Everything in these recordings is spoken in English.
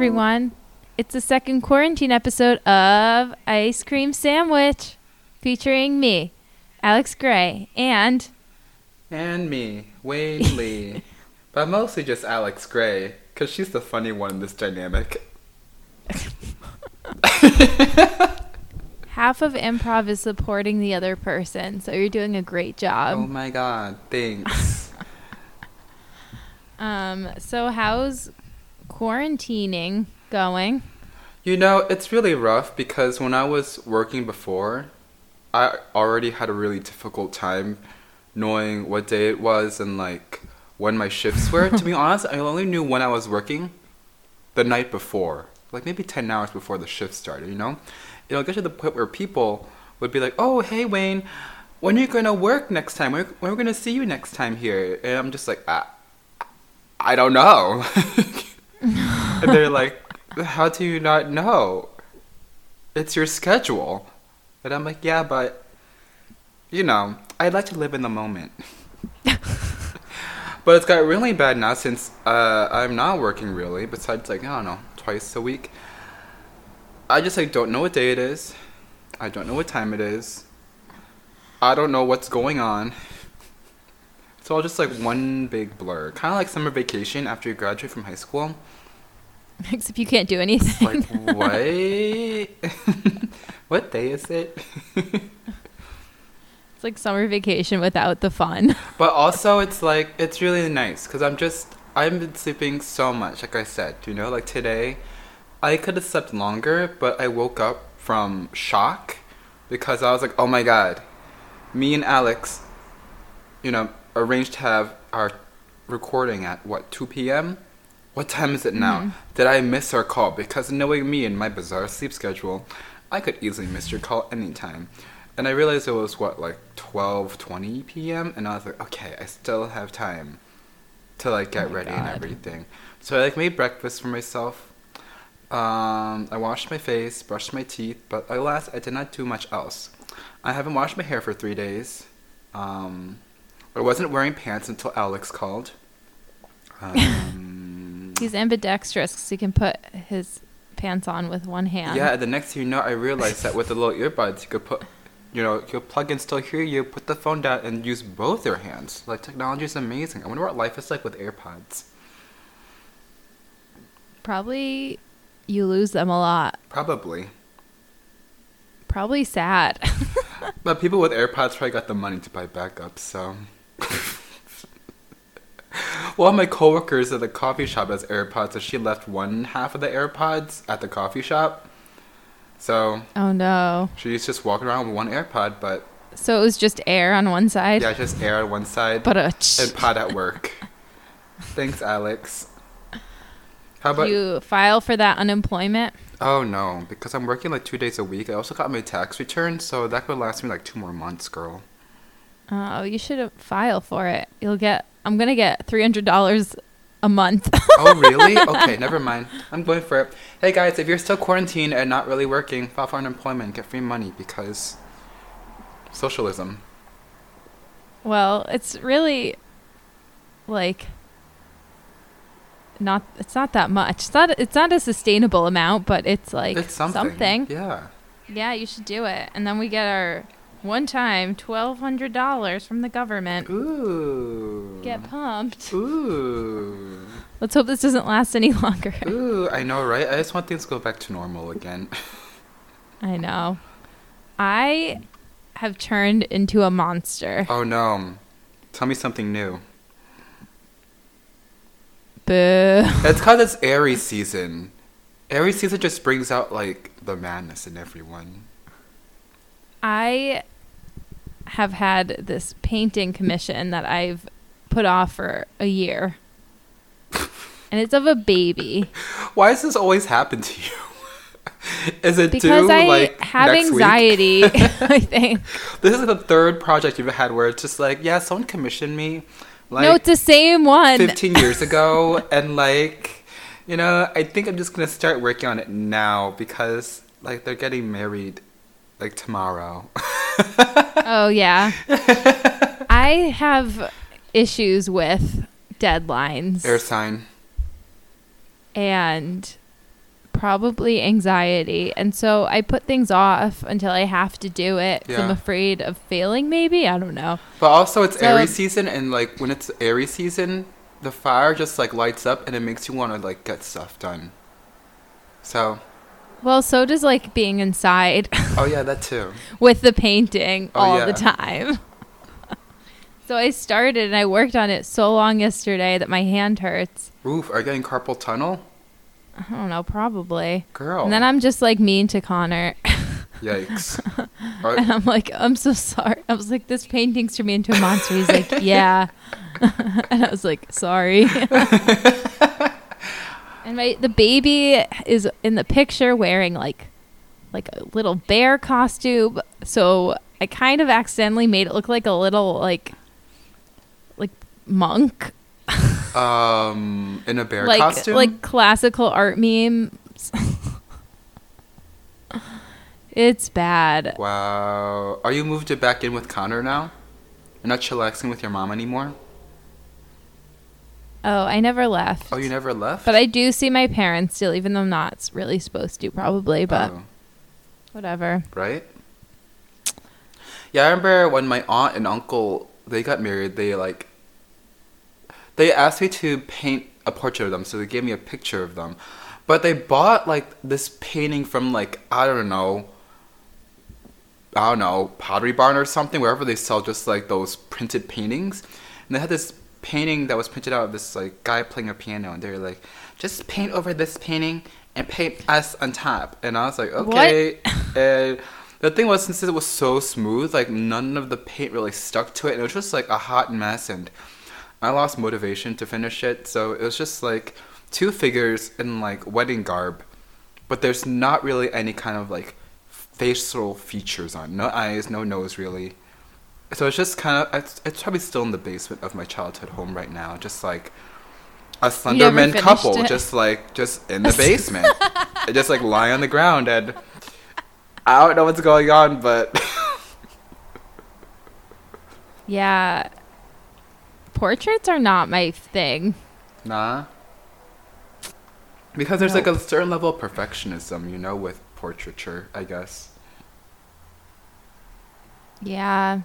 everyone. It's the second quarantine episode of Ice Cream Sandwich featuring me, Alex Gray, and And me, Nguyen Lee. but mostly just Alex Gray, because she's the funny one in this dynamic. half of improv is supporting the other person, so you're doing a great job. oh my god, thanks. Um, so how's quarantining going? you know, it's really rough because when I was working before, I already had a really difficult time knowing what day it was and like when my shifts were. to be honest, I only knew when I was working the night before, like maybe 10 hours before the shift started, you know? It'll get to the point where people would be like, oh, hey, Nguyen, when are you going to work next time? When, are we going to see you next time here? And I'm just like, I, I don't know. and they're like, how do you not know? It's your schedule. And I'm like, yeah, but, you know, I'd like to live in the moment. but it's got really bad now since uh, I'm not working really, besides, like, I don't know, twice a week. I just, like, don't know what day it is. I don't know what time it is. I don't know what's going on. It's all just like one big blur. Kind of like summer vacation after you graduate from high school. Except you can't do anything. Like, what? what day is it? it's like summer vacation without the fun. but also, it's like, it's really nice because I'm just, I've been sleeping so much, like I said, you know, like today, I could have slept longer, but I woke up from shock because I was like, oh my god, me and Alex, you know, arranged to have our recording at what, 2 p.m.? What time is it now? Did I miss our call? Because knowing me and my bizarre sleep schedule, I could easily miss your call anytime. And I realized it was what, like 12:20 p.m. and I was like, okay, I still have time to like get Oh ready and everything. So I like made breakfast for myself. Um, I washed my face, brushed my teeth, but alas, I did not do much else. I haven't washed my hair for three days. Um, I wasn't wearing pants until Alex called. Um, He's ambidextrous because he can put his pants on with one hand. yeah, the next thing you know, I realized that with the little earbuds, you could put, you know, you plug in, still hear you, put the phone down, and use both your hands. Like, technology is amazing. I wonder what life is like with AirPods. Probably you lose them a lot. Probably. Probably sad. But people with AirPods probably got the money to buy backups, so. One of my coworkers at the coffee shop has AirPods, so she left one half of the AirPods at the coffee shop. So oh no. she's just walking around with one AirPod, but So it was just air on one side. yeah, just air on one side But a and pod at work. Thanks, Alex. How about you file for that unemployment. Oh no, because I'm working like two days a week. I also got my tax return, so that could last me like two more months, girl. Oh, you should file for it. You'll get. I'm gonna get three hundred dollars a month. Oh really? okay, never mind. I'm going for it. Hey guys, if you're still quarantined and not really working, file for unemployment, get free money because socialism. well, it's really like not. It's not that much. It's not. It's not a sustainable amount, but it's like it's something. something. Yeah. Yeah, you should do it, and then we get our one time twelve hundred dollars from the government. Ooh. Get pumped. Ooh. Let's hope this doesn't last any longer. Ooh, I know, right? I just want things to go back to normal again. I know. I have turned into a monster. oh no. Tell me something new. Boo. It's because it's Aries season. Aries season just brings out like the madness in everyone. I have had this painting commission that I've put off for a year. And it's of a baby. Why does this always happen to you? Is it Because due I like have anxiety, I think. This is the third project you've had where it's just like, yeah, someone commissioned me like no, it's the same one. 15 years ago, and like, you know, I think I'm just gonna start working on it now because like they're getting married like tomorrow. Oh, yeah. I have issues with deadlines. Air sign. and probably anxiety. And so I put things off until I have to do it. 'cause I'm afraid of failing, maybe. I don't know. But also, it's So- Aries season, and like when it's Aries season, the fire just like lights up, and it makes you want to like get stuff done. So, Well, so does like being inside oh yeah, that too. with the painting Oh, all yeah. the time. so I started and I worked on it so long yesterday that my hand hurts. Oof, are you getting carpal tunnel, I don't know, probably. girl? And then I'm just like mean to Connor. Yikes. And I'm like, I'm so sorry. I was like, this painting's turned me into a monster. He's like, yeah. and I was like, sorry. And my the baby is in the picture wearing like like a little bear costume. So I kind of accidentally made it look like a little like like monk. um, in a bear like costume. like classical art memes. it's bad. wow. Are you moved it back in with Connor now? You're not chillaxing with your mom anymore. Oh, I never left. Oh, you never left. But I do see my parents still, even though I'm not really supposed to, probably. But Oh, whatever. right. Yeah, I remember when my aunt and uncle they got married. They like they asked me to paint a portrait of them, so they gave me a picture of them. But they bought like this painting from like I don't know, I don't know Pottery Barn or something, wherever they sell just like those printed paintings. And they had this painting that was printed out of this like guy playing a piano, and they were like, just paint over this painting and paint us on top. And I was like, okay. and the thing was, since it was so smooth, like none of the paint really stuck to it, and it was just like a hot mess, and I lost motivation to finish it. So it was just like two figures in like wedding garb, but there's not really any kind of like facial features on. No eyes, no nose, really. So it's just kind of it's, it's probably still in the basement of my childhood home right now, just like a Slenderman couple, it. just like just in the basement, just like lie on the ground, and I don't know what's going on, but Yeah. Portraits are not my thing. nah. Because there's like a certain level of perfectionism, you know, with portraiture, I guess. Yeah.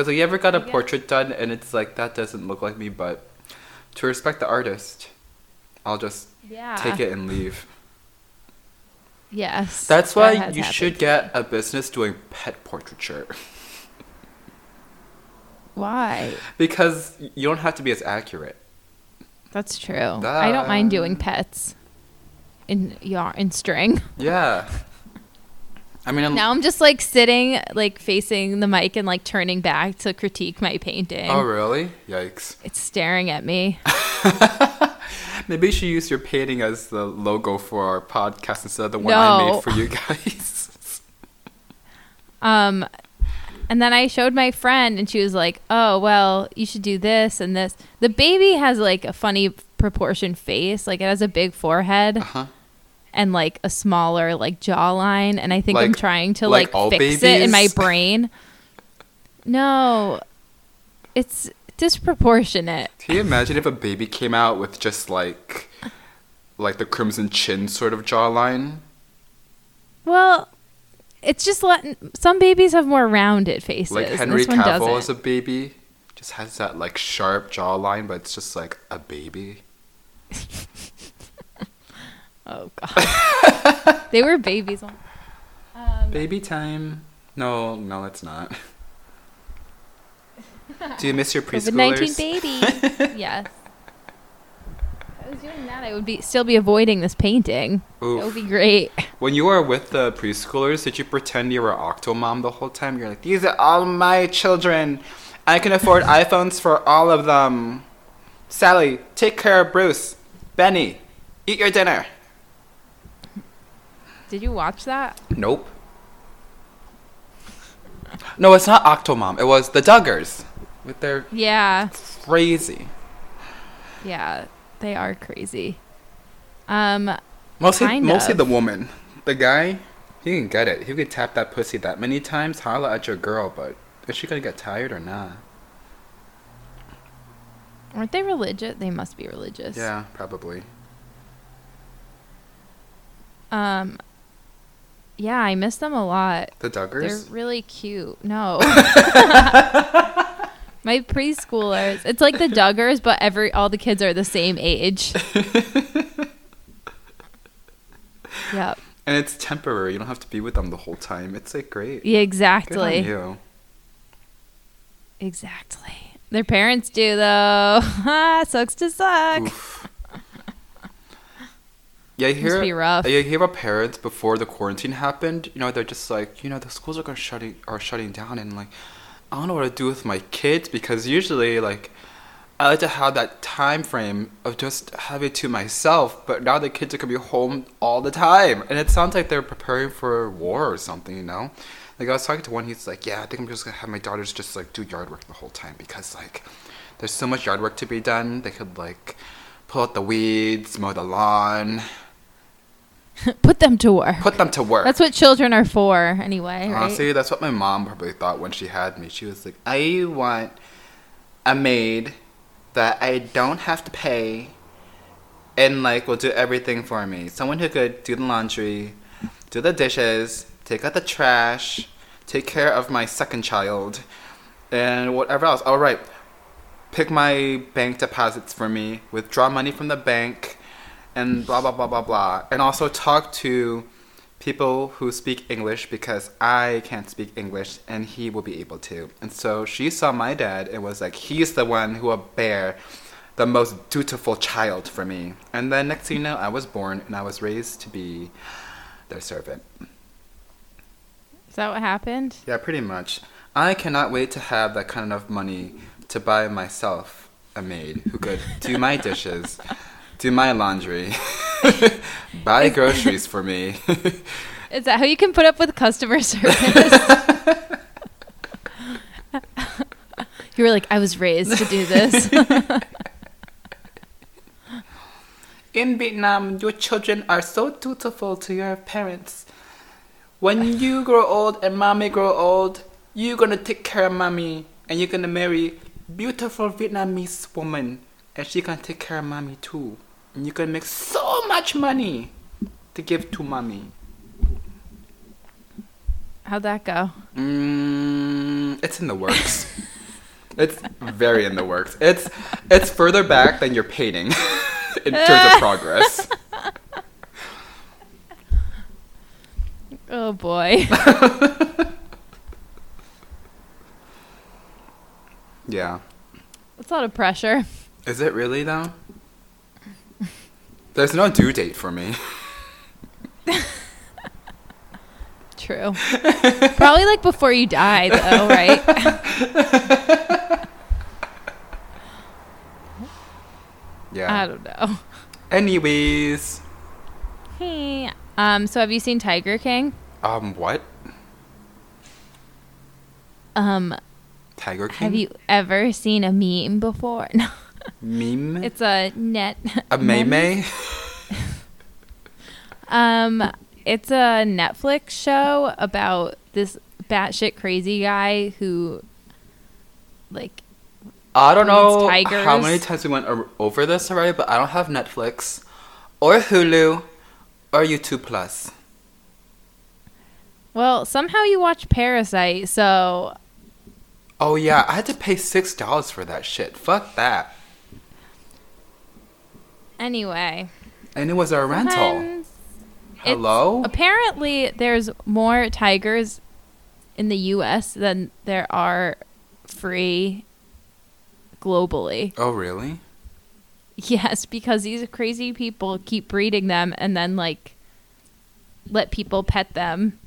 Because you ever got a Yeah. portrait done and it's like that doesn't look like me, but to respect the artist, I'll just Yeah. take it and leave. Yes. That's why has you should get a business doing pet portraiture. Why? because you don't have to be as accurate. That's true. I don't mind doing pets in yarn in string. Yeah. I mean, I'm, Now I'm just like sitting, like facing the mic and like turning back to critique my painting. oh really? Yikes. It's staring at me. Maybe you should use your painting as the logo for our podcast instead of the one I made for you guys. Um, and then I showed my friend, and she was like, "Oh, well, you should do this and this." The baby has like a funny proportion face, like it has a big forehead uh-huh. And like a smaller like jawline, and I think I'm trying to like like, fix it in my brain. No, it's disproportionate. Can you imagine if a baby came out with just like like the crimson chin sort of jawline? Well, it's just let some babies have more rounded faces. Like Henry this one Cavill as a baby, just has that like sharp jawline, but it's just like a baby. Oh god, they were babies. on- Um, Baby time. No, no, it's not. Do you miss your preschoolers? COVID nineteen preschoolers? baby. yes. If I was doing that, I would be still be avoiding this painting. That would be great. When you were with the preschoolers, did you pretend you were Octomom the whole time? You're like, these are all my children. I can afford iPhones for all of them. Sally, take care of Bruce. Benny, eat your dinner. Did you watch that? Nope. No, it's not Octomom. It was the Duggars. With their Yeah, crazy. yeah, they are crazy. Um, Mostly, Kind mostly of. the woman. The guy, he can get it. He can tap that pussy that many times, holla at your girl, but is she gonna get tired or not? aren't they religious? They must be religious. Yeah, probably. Um, yeah, I miss them a lot. The Duggars? They're really cute. No. My preschoolers. It's like the Duggars, but every all the kids are the same age. yep. And it's temporary. You don't have to be with them the whole time. It's like great. Yeah, Good on exactly. you. Exactly. Their parents do though. Sucks to suck. Oof. Yeah, you Must hear be rough. Yeah, you hear about parents before the quarantine happened. You know, they're just like, you know, the schools are gonna shutting are shutting down, and like, I don't know what to do with my kids because usually, like, I like to have that time frame of just having it to myself. But now the kids are gonna be home all the time, and it sounds like they're preparing for war or something. You know, like I was talking to one, he's like, yeah, I think I'm just gonna have my daughters just like do yard work the whole time because like, there's so much yard work to be done. They could like pull out the weeds, mow the lawn, Put them to work. put them to work. That's what children are for, anyway. Uh, right? Honestly, that's what my mom probably thought when she had me. She was like, I want a maid that I don't have to pay and like will do everything for me. Someone who could do the laundry, do the dishes, take out the trash, take care of my second child, and whatever else. All right. Pick my bank deposits for me, withdraw money from the bank, and blah blah blah blah blah. And also talk to people who speak English because I can't speak English and he will be able to. And so she saw my dad and was like, he's the one who will bear the most dutiful child for me. And then next thing you know, I was born and I was raised to be their servant. Is that what happened? Yeah, pretty much. I cannot wait to have that kind of money to buy myself a maid who could do my dishes, do my laundry, buy groceries for me. Is that how you can put up with customer service? you were like, I was raised to do this. In Vietnam, your children are so dutiful to your parents. When you grow old and mommy grow old, you're gonna take care of mommy and you're gonna marry beautiful Vietnamese woman and she gonna take care of mommy too. And you can make so much money to give to mommy. How'd that go? Mm, it's in the works. it's very in the works. It's it's further back than your painting in terms of progress. Oh boy. Yeah. That's a lot of pressure. Is it really though? There's no due date for me. True. Probably like before you die, though, right? Yeah. I don't know. Anyways, Hey. Um. So, have you seen Tiger King? um, what? Um. Tiger King? Have you ever seen a meme before? No. Meme? It's a net. a May? Um, it's a Netflix show about this batshit crazy guy who, like, I don't know Breeds how many times we went over this already, but I don't have Netflix or Hulu or YouTube Plus. well, somehow you watch Parasite, so Oh yeah, I had to pay six dollars for that shit. Fuck that. Anyway. And it was our rental. Hello? apparently, there's more tigers in the U.S. than there are free globally. Oh really? Yes, because these crazy people keep breeding them and then like let people pet them.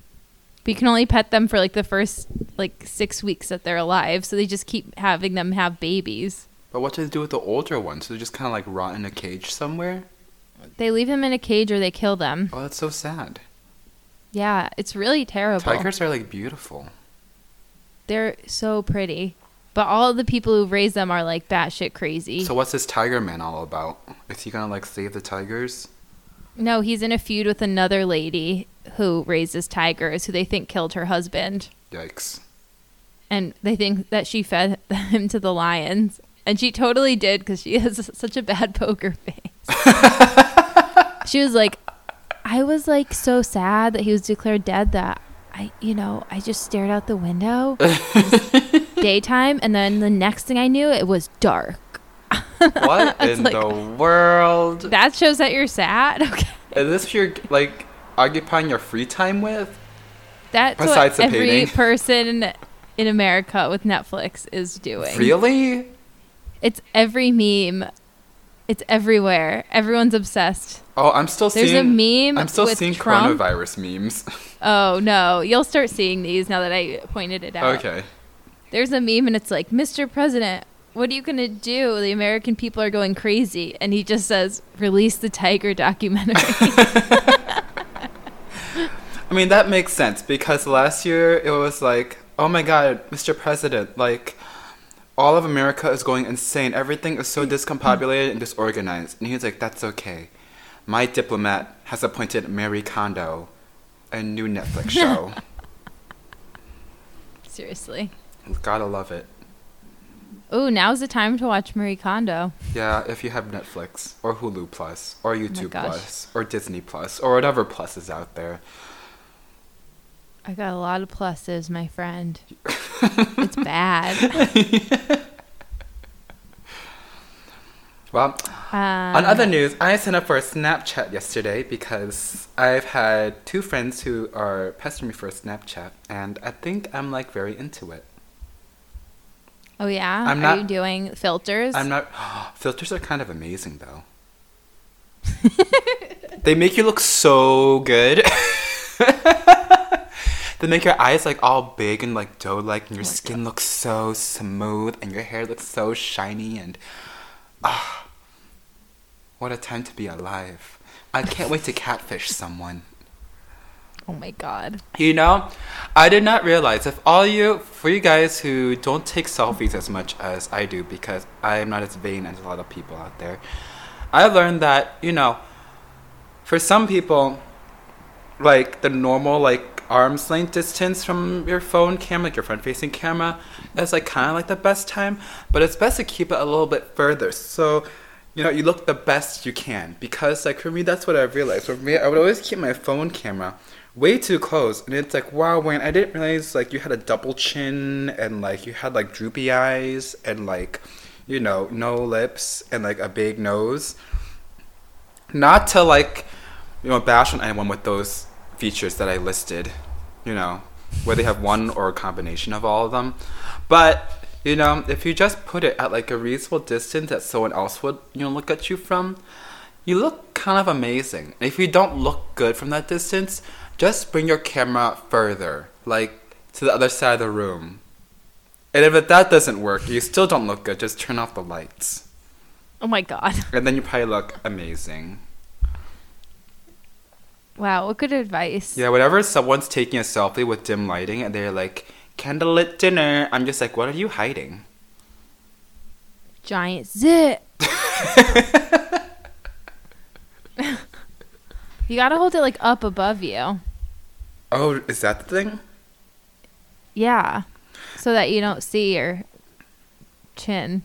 But you can only pet them for like the first like six weeks that they're alive, so they just keep having them have babies. But what do they do with the older ones? Do they just kind of like rot in a cage somewhere? They leave them in a cage or they kill them. Oh, that's so sad. Yeah, it's really terrible. Tigers are like beautiful. They're so pretty, but all the people who raise them are like batshit crazy. So what's this tiger man all about? Is he gonna like save the tigers? no, he's in a feud with another lady who raises tigers, who they think killed her husband. Yikes. and they think that she fed him to the lions and she totally did because she has such a bad poker face she was like I was like so sad that he was declared dead that I, you know, I just stared out the window. Daytime, and then the next thing I knew, it was dark. What in like- the world? That shows that you're sad. Okay. Is this your like occupying your free time with? That's Besides what every painting. person in America with Netflix is doing. Really? It's every meme. It's everywhere. Everyone's obsessed. Oh, I'm still There's seeing. There's a meme I'm still with seeing Trump. coronavirus memes. Oh no, you'll start seeing these now that I pointed it out. okay. There's a meme and it's like, Mr. President, what are you gonna do? The American people are going crazy, and he just says, "Release the Tiger documentary." I mean, that makes sense because last year it was like, oh my god, Mr. President, like, all of America is going insane. Everything is so mm. discombobulated and disorganized. And he's like, that's okay. My diplomat has appointed Marie Kondo, a new Netflix show. Seriously. Gotta love it. Oh, now's the time to watch Marie Kondo. Yeah, if you have Netflix or Hulu Plus or oh YouTube gosh. Plus or Disney Plus or whatever Plus is out there. I got a lot of pluses, my friend. it's bad. Well, Um, On other news, I signed up for a Snapchat yesterday because I've had two friends who are pestering me for a Snapchat, and I think I'm like very into it. oh yeah, I'm are not- you doing filters? I'm not. filters are kind of amazing though. they make you look so good. they make your eyes like all big and like dough-like, and your Oh skin looks so smooth, and your hair looks so shiny, and ah, what a time to be alive! I can't wait to catfish someone. oh my god. You know, I did not realize if all you, for you guys who don't take selfies as much as I do, because I am not as vain as a lot of people out there, I learned that, you know, for some people, like the normal, like arm's length distance from your phone camera, like your front facing camera, is like kind of like the best time, but it's best to keep it a little bit further. So, you know, you look the best you can because, like, for me, that's what I've realized. For me, I would always keep my phone camera way too close, and it's like, wow, Nguyen, I didn't realize like you had a double chin and like you had like droopy eyes and like, you know, no lips and like a big nose. Not to like, you know, bash on anyone with those features that I listed, you know, where they have one or a combination of all of them, but you know, if you just put it at like a reasonable distance that someone else would, you know, look at you from, you look kind of amazing. If you don't look good from that distance, just bring your camera further, like to the other side of the room. And if that doesn't work, you still don't look good, just turn off the lights. Oh my god. And then you probably look amazing. Wow, what good advice. Yeah, whenever someone's taking a selfie with dim lighting and they're like, candlelit dinner, I'm just like, what are you hiding? Giant zit. you gotta hold it like up above you. Oh, is that the thing? Yeah. So that you don't see your chin.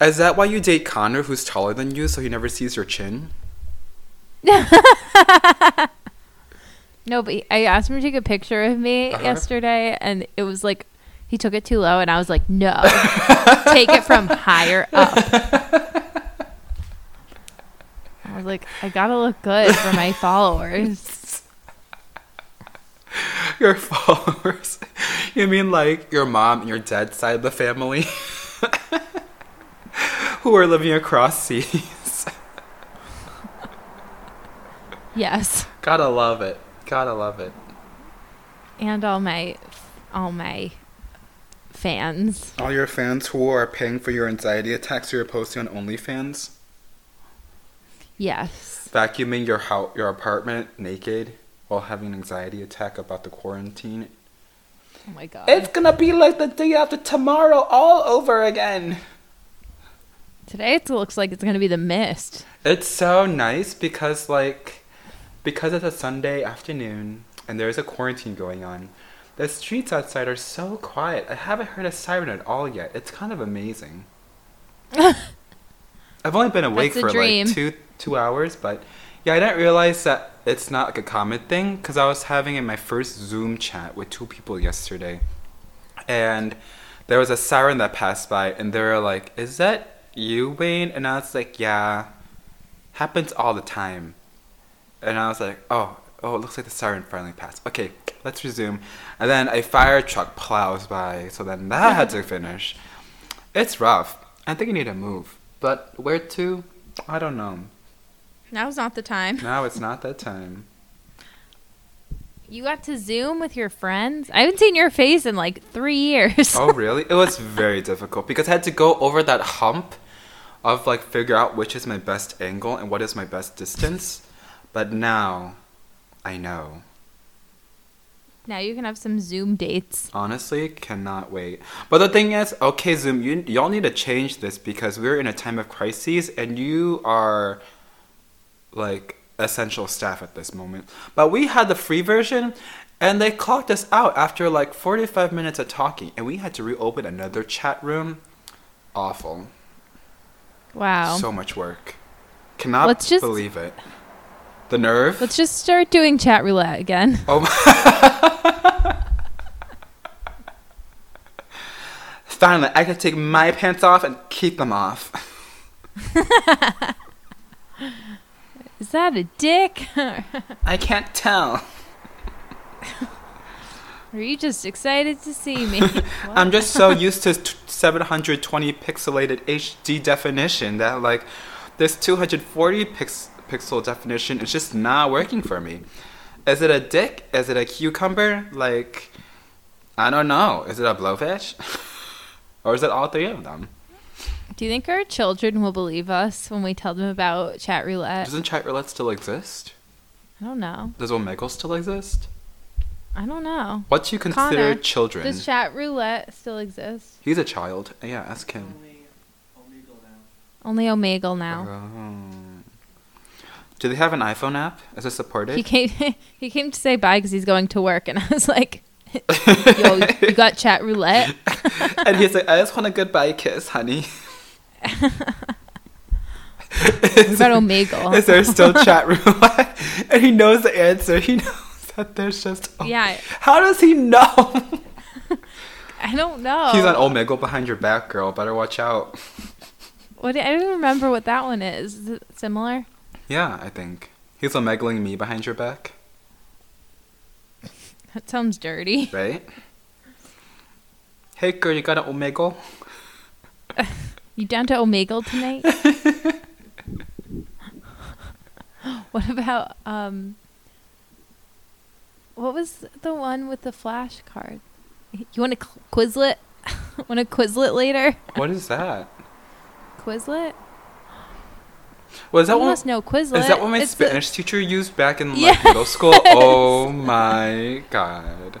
Is that why you date Connor, who's taller than you, so he never sees your chin? No, but I asked him to take a picture of me Uh-huh. yesterday, and it was like he took it too low, and I was like, "No, take it from higher up." I was like, "I gotta look good for my followers." Your followers? You mean like your mom and your dad's side of the family? who are living across seas? Yes, Gotta love it. Gotta love it. and all my, all my fans. All your fans who are paying for your anxiety attacks you're posting on OnlyFans? Yes, Vacuuming your house, your apartment naked while having an anxiety attack about the quarantine. oh my god. It's gonna be like the day after tomorrow all over again. Today it looks like it's gonna be the mist. It's so nice because like because it's a Sunday afternoon and there's a quarantine going on. The streets outside are so quiet. I haven't heard a siren at all yet. It's kind of amazing. I've only been awake for dream. like two two hours, but yeah, I didn't realize that it's not like a common thing because I was having in my first Zoom chat with two people yesterday, and there was a siren that passed by, and they were like, "Is that you, Nguyen?" And I was like, "Yeah, happens all the time." And I was like, "Oh, oh, it looks like the siren finally passed. Okay, let's resume." And then a fire truck plows by, so then that had to finish. It's rough. I think I need to move, but where to? I don't know. Now's not the time. Now it's not that time. You got to Zoom with your friends? I haven't seen your face in like three years. oh really? It was very difficult because I had to go over that hump of like figure out which is my best angle and what is my best distance. But now I know. Now you can have some Zoom dates. Honestly, cannot wait. But the thing is, okay, Zoom, you y'all need to change this because we're in a time of crises and you are like essential staff at this moment. But we had the free version and they clocked us out after like 45 minutes of talking and we had to reopen another chat room. Awful. Wow. So much work. Cannot Let's just- believe it. The nerve. Let's just start doing chat roulette again. Oh my. Finally, I can take my pants off and keep them off. Is that a dick? I can't tell. Are you just excited to see me? I'm just so used to t- 720 pixelated HD definition that like this 240 pix- pixel definition is just not working for me. Is it a dick? Is it a cucumber? Like, I don't know. Is it a blowfish? or is it all three of them? Do you think our children will believe us when we tell them about chat roulette? Doesn't chat roulette still exist? I don't know. Does Omegle still exist? I don't know. What do you consider Connor, children? Does chat roulette still exist? He's a child. Yeah, ask him. Only Omegle now. Oh. Do they have an iPhone app? Is it supported? He came. he came to say bye because he's going to work, and I was like, "Yo, you got chat roulette?" and he's like, I just want a goodbye kiss, honey. What about Omegle? Is there still chat roulette? And he knows the answer. He knows that there's just. oh. Yeah, How does he know? I don't know. He's on Omegle behind your back, girl. Better watch out. What? I don't even remember what that one is. Is it similar? Yeah, I think. He's Omegling me behind your back, That sounds dirty. right? Hey, girl, you got an Omegle? You down to Omegle tonight? what about um? What was the one with the flashcard? You want a Quizlet? want a Quizlet later? What is that? Quizlet? Was that you one? must know Quizlet. Is that what my It's the- Spanish teacher used back in like Yes. middle school? Oh my god.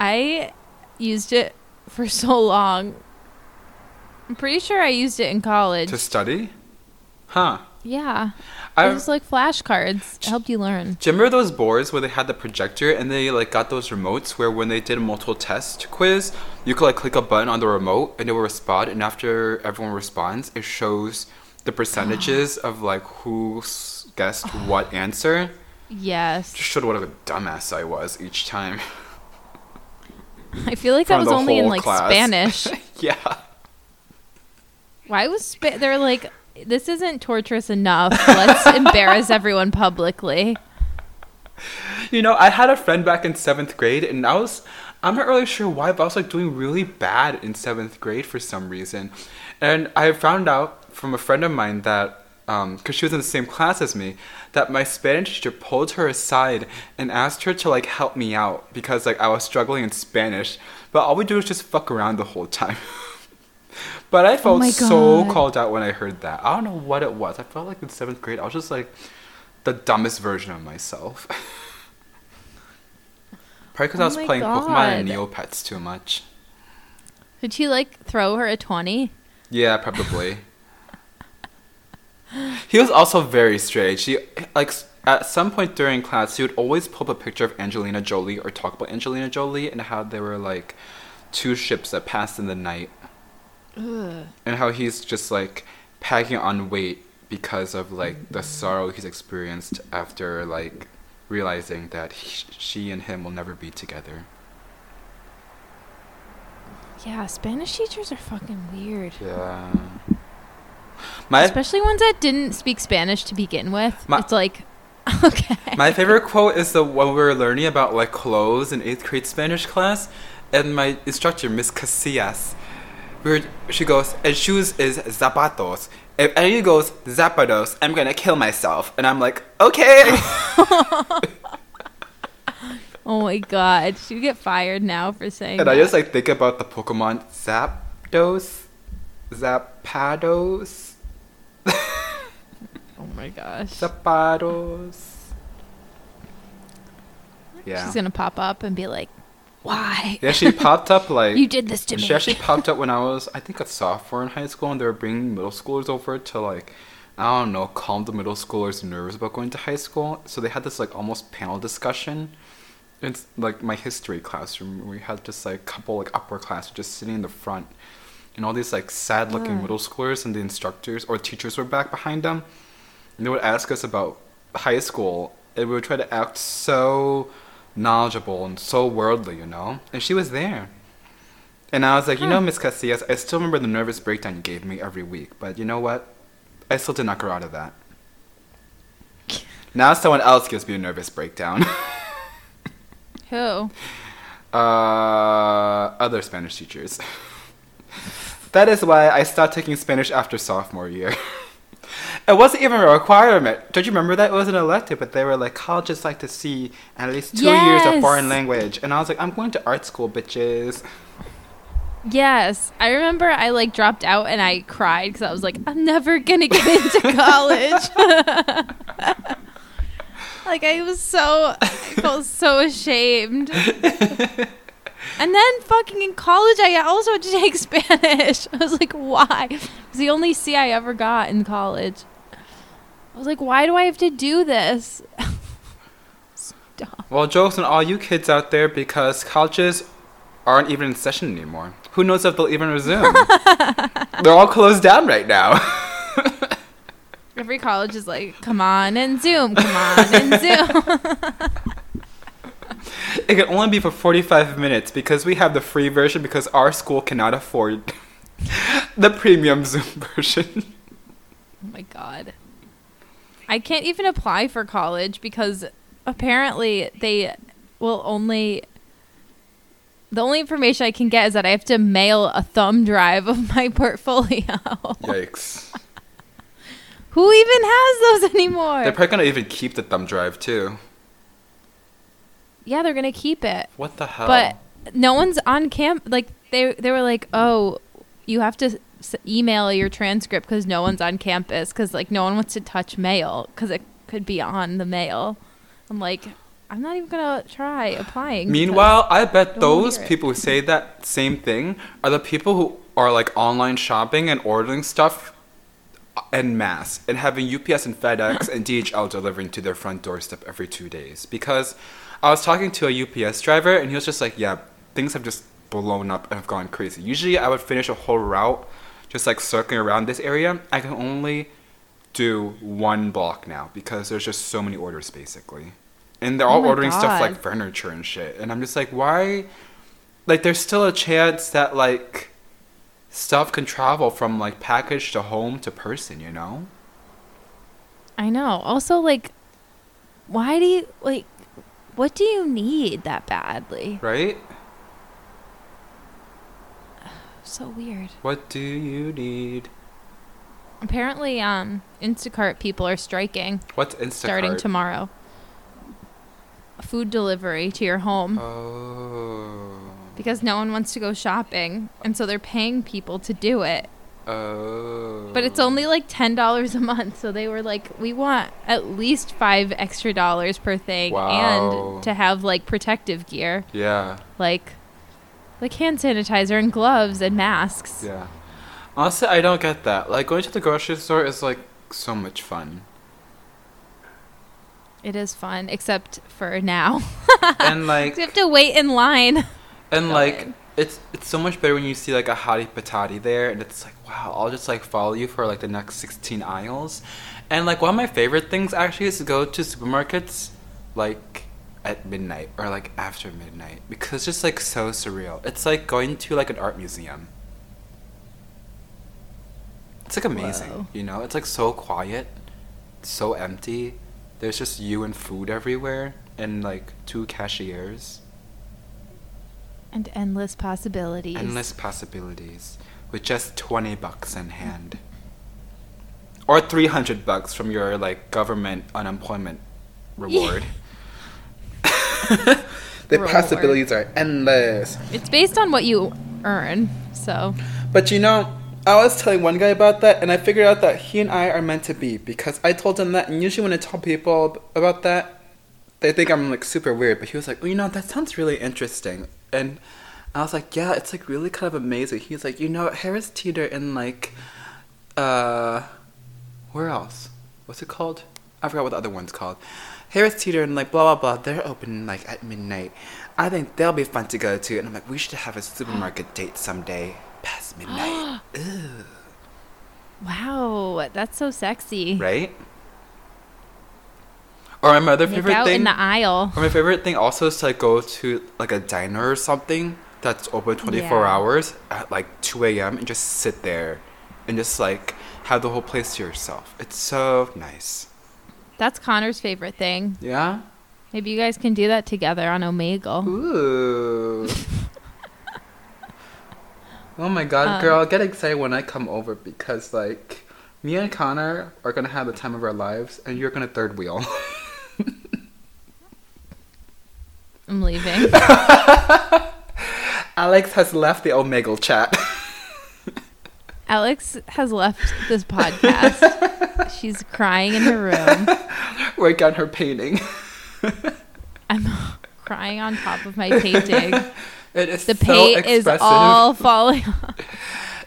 I used it for so long. I'm pretty sure I used it in college. To study? Huh. yeah. I it was like flashcards. It helped you learn. Do you remember those boards where they had the projector and they like got those remotes where when they did a multiple test quiz, you could like click a button on the remote and it will respond and after everyone responds, it shows the percentages of like who guessed what answer. Yes. Just showed what a dumbass I was each time. I feel like that was only in like class. Spanish. yeah. Why was Spa- they're like this isn't torturous enough. Let's embarrass everyone publicly. You know, I had a friend back in seventh grade, and I was, I'm not really sure why, but I was like doing really bad in seventh grade for some reason. And I found out from a friend of mine that, um, because she was in the same class as me, that my Spanish teacher pulled her aside and asked her to like help me out because like I was struggling in Spanish. But all we do is just fuck around the whole time. but I felt oh my so called out when I heard that. I don't know what it was. I felt like in seventh grade, I was just like the dumbest version of myself. Probably because I Oh was my playing Pokemon and Neopets too much. Did she like throw her a 20? Yeah, probably. he was also very strange. He like at some point during class, he would always pull up a picture of Angelina Jolie or talk about Angelina Jolie and how there were like two ships that passed in the night, Ugh. and how he's just like packing on weight because of like the mm-hmm. sorrow he's experienced after like realizing that he, she and him will never be together. Yeah, Spanish teachers are fucking weird. Yeah. My Especially ones that didn't speak Spanish to begin with. My- it's like, okay. my favorite quote is the one we were learning about like clothes in eighth grade Spanish class, and my instructor Miss Casillas, were, she goes, and shoes is zapatos. If any goes zapatos, I'm gonna kill myself, and I'm like, okay. oh my god. Should get fired now for saying and that. I just like think about the Pokemon Zapdos, Zapados, oh my gosh. Zapatos. Yeah. She's gonna pop up and be like, why? Yeah, actually popped up like You did this to me. She actually popped up when I was, I think, a sophomore in high school, and they were bringing middle schoolers over to like, I don't know, calm the middle schoolers' nerves about going to high school. So they had this like almost panel discussion. It's like my history classroom. We had just like a couple like upper class just sitting in the front, and all these like sad-looking Ah. middle schoolers and the instructors or teachers were back behind them. And they would ask us about high school, and we would try to act so knowledgeable and so worldly, you know. And she was there. And I was like, you know, Miss Casillas, I still remember the nervous breakdown you gave me every week, but you know what? I still did not grow out of that. Now someone else gives me a nervous breakdown. Who? uh, other Spanish teachers. that is why I stopped taking Spanish after sophomore year. it wasn't even a requirement. Don't you remember that? It was an elective, but they were like, colleges like to see at least two years of foreign language. And I was like, I'm going to art school, bitches. Yes, I remember I like dropped out and I cried because I was like, I'm never gonna get into college. like I was so, I felt so ashamed. And then fucking in college, I also had to take Spanish. I was like, why? It was the only C I ever got in college. I was like, why do I have to do this? Stop. Well, jokes on all you kids out there because colleges aren't even in session anymore. Who knows if they'll even resume? They're all closed down right now. Every college is like, come on and Zoom, come on and Zoom. It can only be for 45 minutes because we have the free version because our school cannot afford the premium Zoom version. Oh my god. I can't even apply for college because apparently they will only the only information I can get is that I have to mail a thumb drive of my portfolio. Yikes. Who even has those anymore? They're probably gonna even keep the thumb drive too. Yeah, they're going to keep it. What the hell? But no one's on camp like they they were like, "Oh, you have to s- email your transcript cuz no one's on campus cuz like no one wants to touch mail cuz it could be on the mail." I'm like, I'm not even going to try applying. Meanwhile, I bet those people who say that same thing are the people who are like online shopping and ordering stuff en masse and having UPS and FedEx and DHL delivering to their front doorstep every two days. Because I was talking to a UPS driver and he was just like, yeah, things have just blown up and have gone crazy. Usually I would finish a whole route just like circling around this area. I can only do one block now because there's just so many orders basically. And they're Oh all my ordering stuff like furniture and shit. And I'm just like, why? Like, there's still a chance that, like, stuff can travel from, like, package to home to person, you know? I know. Also like why do you like what do you need that badly? Right? So weird. What do you need? Apparently um Instacart people are striking What's Instacart? starting tomorrow. Food delivery to your home. Oh. because no one wants to go shopping and so they're paying people to do it Oh. but it's only like $10 a month so they were like we want at least five extra dollars per thing Wow. and to have like protective gear Yeah, like like hand sanitizer and gloves and masks yeah. Honestly, I don't get that. Like, going to the grocery store is, like, so much fun. it is fun except for now and, like, you have to wait in line And like. It's it's so much better when you see like a hottie patati there, and it's like wow, I'll just like follow you for like the next sixteen aisles, and like one of my favorite things actually is to go to supermarkets, like at midnight or like after midnight because it's just like so surreal. It's like going to like an art museum. It's like amazing, Whoa. you know. It's like so quiet, so empty. There's just you and food everywhere, and like two cashiers. And endless possibilities. endless possibilities. With just 20 bucks in hand. Or 300 bucks from your like government unemployment reward. The Reward. possibilities are endless. It's based on what you earn, so. But you know i was telling one guy about that and i figured out that he and i are meant to be because i told him that and usually when i tell people about that they think i'm like super weird but he was like well, you know that sounds really interesting and i was like yeah it's like really kind of amazing. He's like you know harris teeter and like uh where else? What's it called? I forgot what the other one's called. Harris teeter and like blah blah blah they're open like at midnight. I think they'll be fun to go to. And i'm like we should have a supermarket date someday past midnight. Ew. wow, that's so sexy. right or my other Make favorite out thing in the aisle. or my favorite thing also is to like go to like a diner or something that's open 24 Yeah. hours at like 2 a.m. and just sit there and just like have the whole place to yourself. It's so nice. That's Connor's favorite thing. Yeah? Maybe you guys can do that together on Omegle. Ooh. oh my god, Um, girl, get excited when I come over because like me and Connor are gonna have the time of our lives and you're gonna third wheel. I'm leaving. Alex has left the Omegle chat. Alex has left this podcast. She's crying in her room. Work on her painting. I'm crying on top of my painting. It is The so paint is all falling off.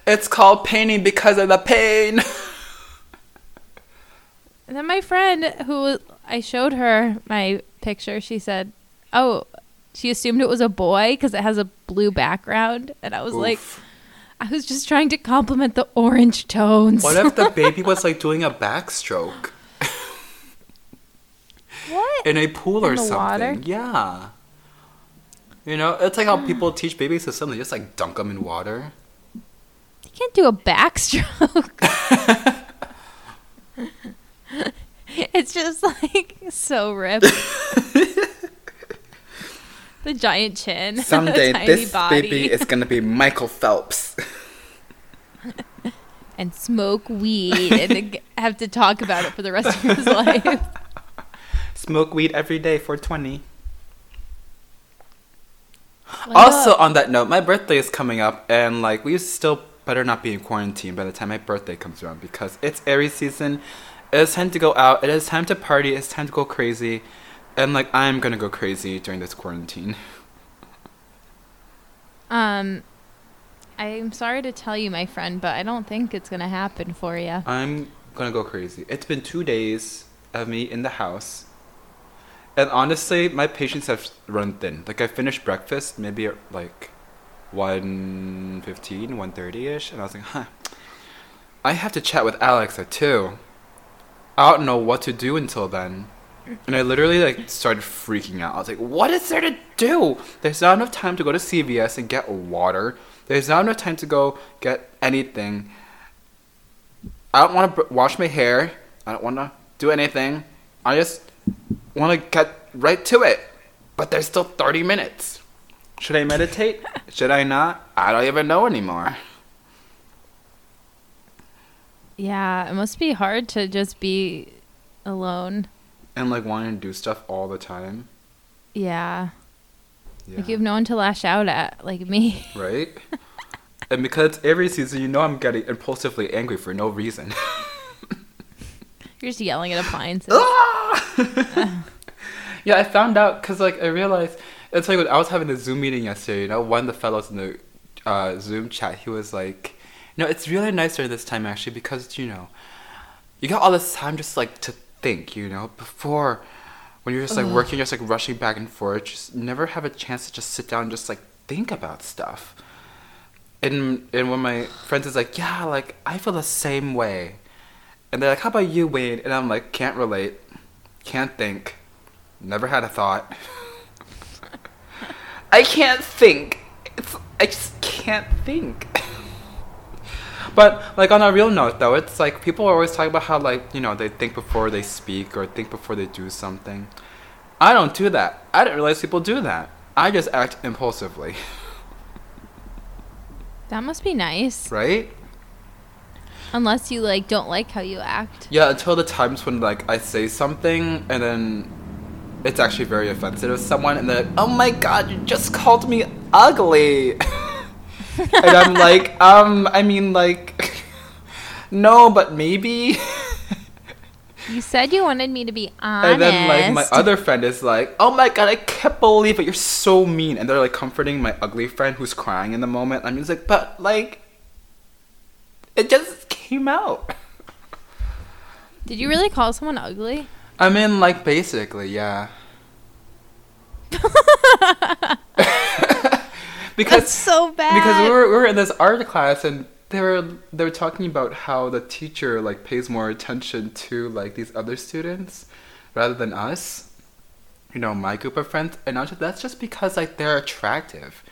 It's called painting because of the pain. And then my friend, who I showed her my picture, she said, "Oh, she assumed it was a boy because it has a blue background." And I was like, I was just trying to compliment the orange tones. what if the baby was like doing a backstroke what? in a pool In or something? water? Yeah. You know, it's like how people teach babies to swim. They just like dunk them in water. You can't do a backstroke. it's just like so ripped. The giant chin. Someday tiny this body, baby is gonna be Michael Phelps. and smoke weed and have to talk about it for the rest of his life. Smoke weed every day for twenty. Also, on that note, my birthday is coming up, and like we still better not be in quarantine by the time my birthday comes around because it's Aries season. It is time to go out. It is time to party. It's time to go crazy, and like I'm gonna go crazy during this quarantine. Um, I'm sorry to tell you, my friend, but I don't think it's gonna happen for you. I'm gonna go crazy. It's been two days of me in the house, and honestly, my patience have run thin. Like I finished breakfast maybe at like 1.15, 1.30 ish, and I was like, huh, I have to chat with Alex at two. I don't know what to do until then. And I literally like started freaking out. I was like, "What is there to do? There's not enough time to go to CVS and get water. There's not enough time to go get anything. I don't want to br- wash my hair. I don't want to do anything. I just want to get right to it. But there's still 30 minutes. Should I meditate? Should I not? I don't even know anymore. Yeah, it must be hard to just be alone. And like wanting to do stuff all the time. Yeah. Yeah. Like you have no one to lash out at, like me. right? and because every season, you know I'm getting impulsively angry for no reason. You're just yelling at appliances. Ah! yeah, I found out because like I realized it's like when I was having a Zoom meeting yesterday. You know, one of the fellows in the uh, Zoom chat, he was like, "No, it's really nice during this time actually because you know, you got all this time just like to think. You know, before when you're just like Ugh. working, just like rushing back and forth. Just never have a chance to just sit down and just like think about stuff. And and when my friends is like, yeah, like I feel the same way, and they're like, how about you, Nguyen? And I'm like, can't relate, can't think, never had a thought. I can't think. It's I just can't think. But like on a real note though, it's like people are always talking about how like, you know, they think before they speak or think before they do something. I don't do that. I didn't realize people do that. I just act impulsively, That must be nice. right? Unless you like don't like how you act. Yeah, until the times when like I say something and then it's actually very offensive to someone and they're like, "Oh my god, you just called me ugly." and I'm like, "Um, I mean like no, but maybe." You said you wanted me to be honest. And then like my other friend is like, "Oh my god, I can't believe it. You're so mean." And they're like comforting my ugly friend who's crying in the moment. I'm just like, "But like it just came out." Did you really call someone ugly? I mean, like basically, yeah. because That's so bad. because we were, we were in this art class and they were they were talking about how the teacher like pays more attention to like these other students rather than us. You know, my group of friends, and I was just, that's just because like they're attractive.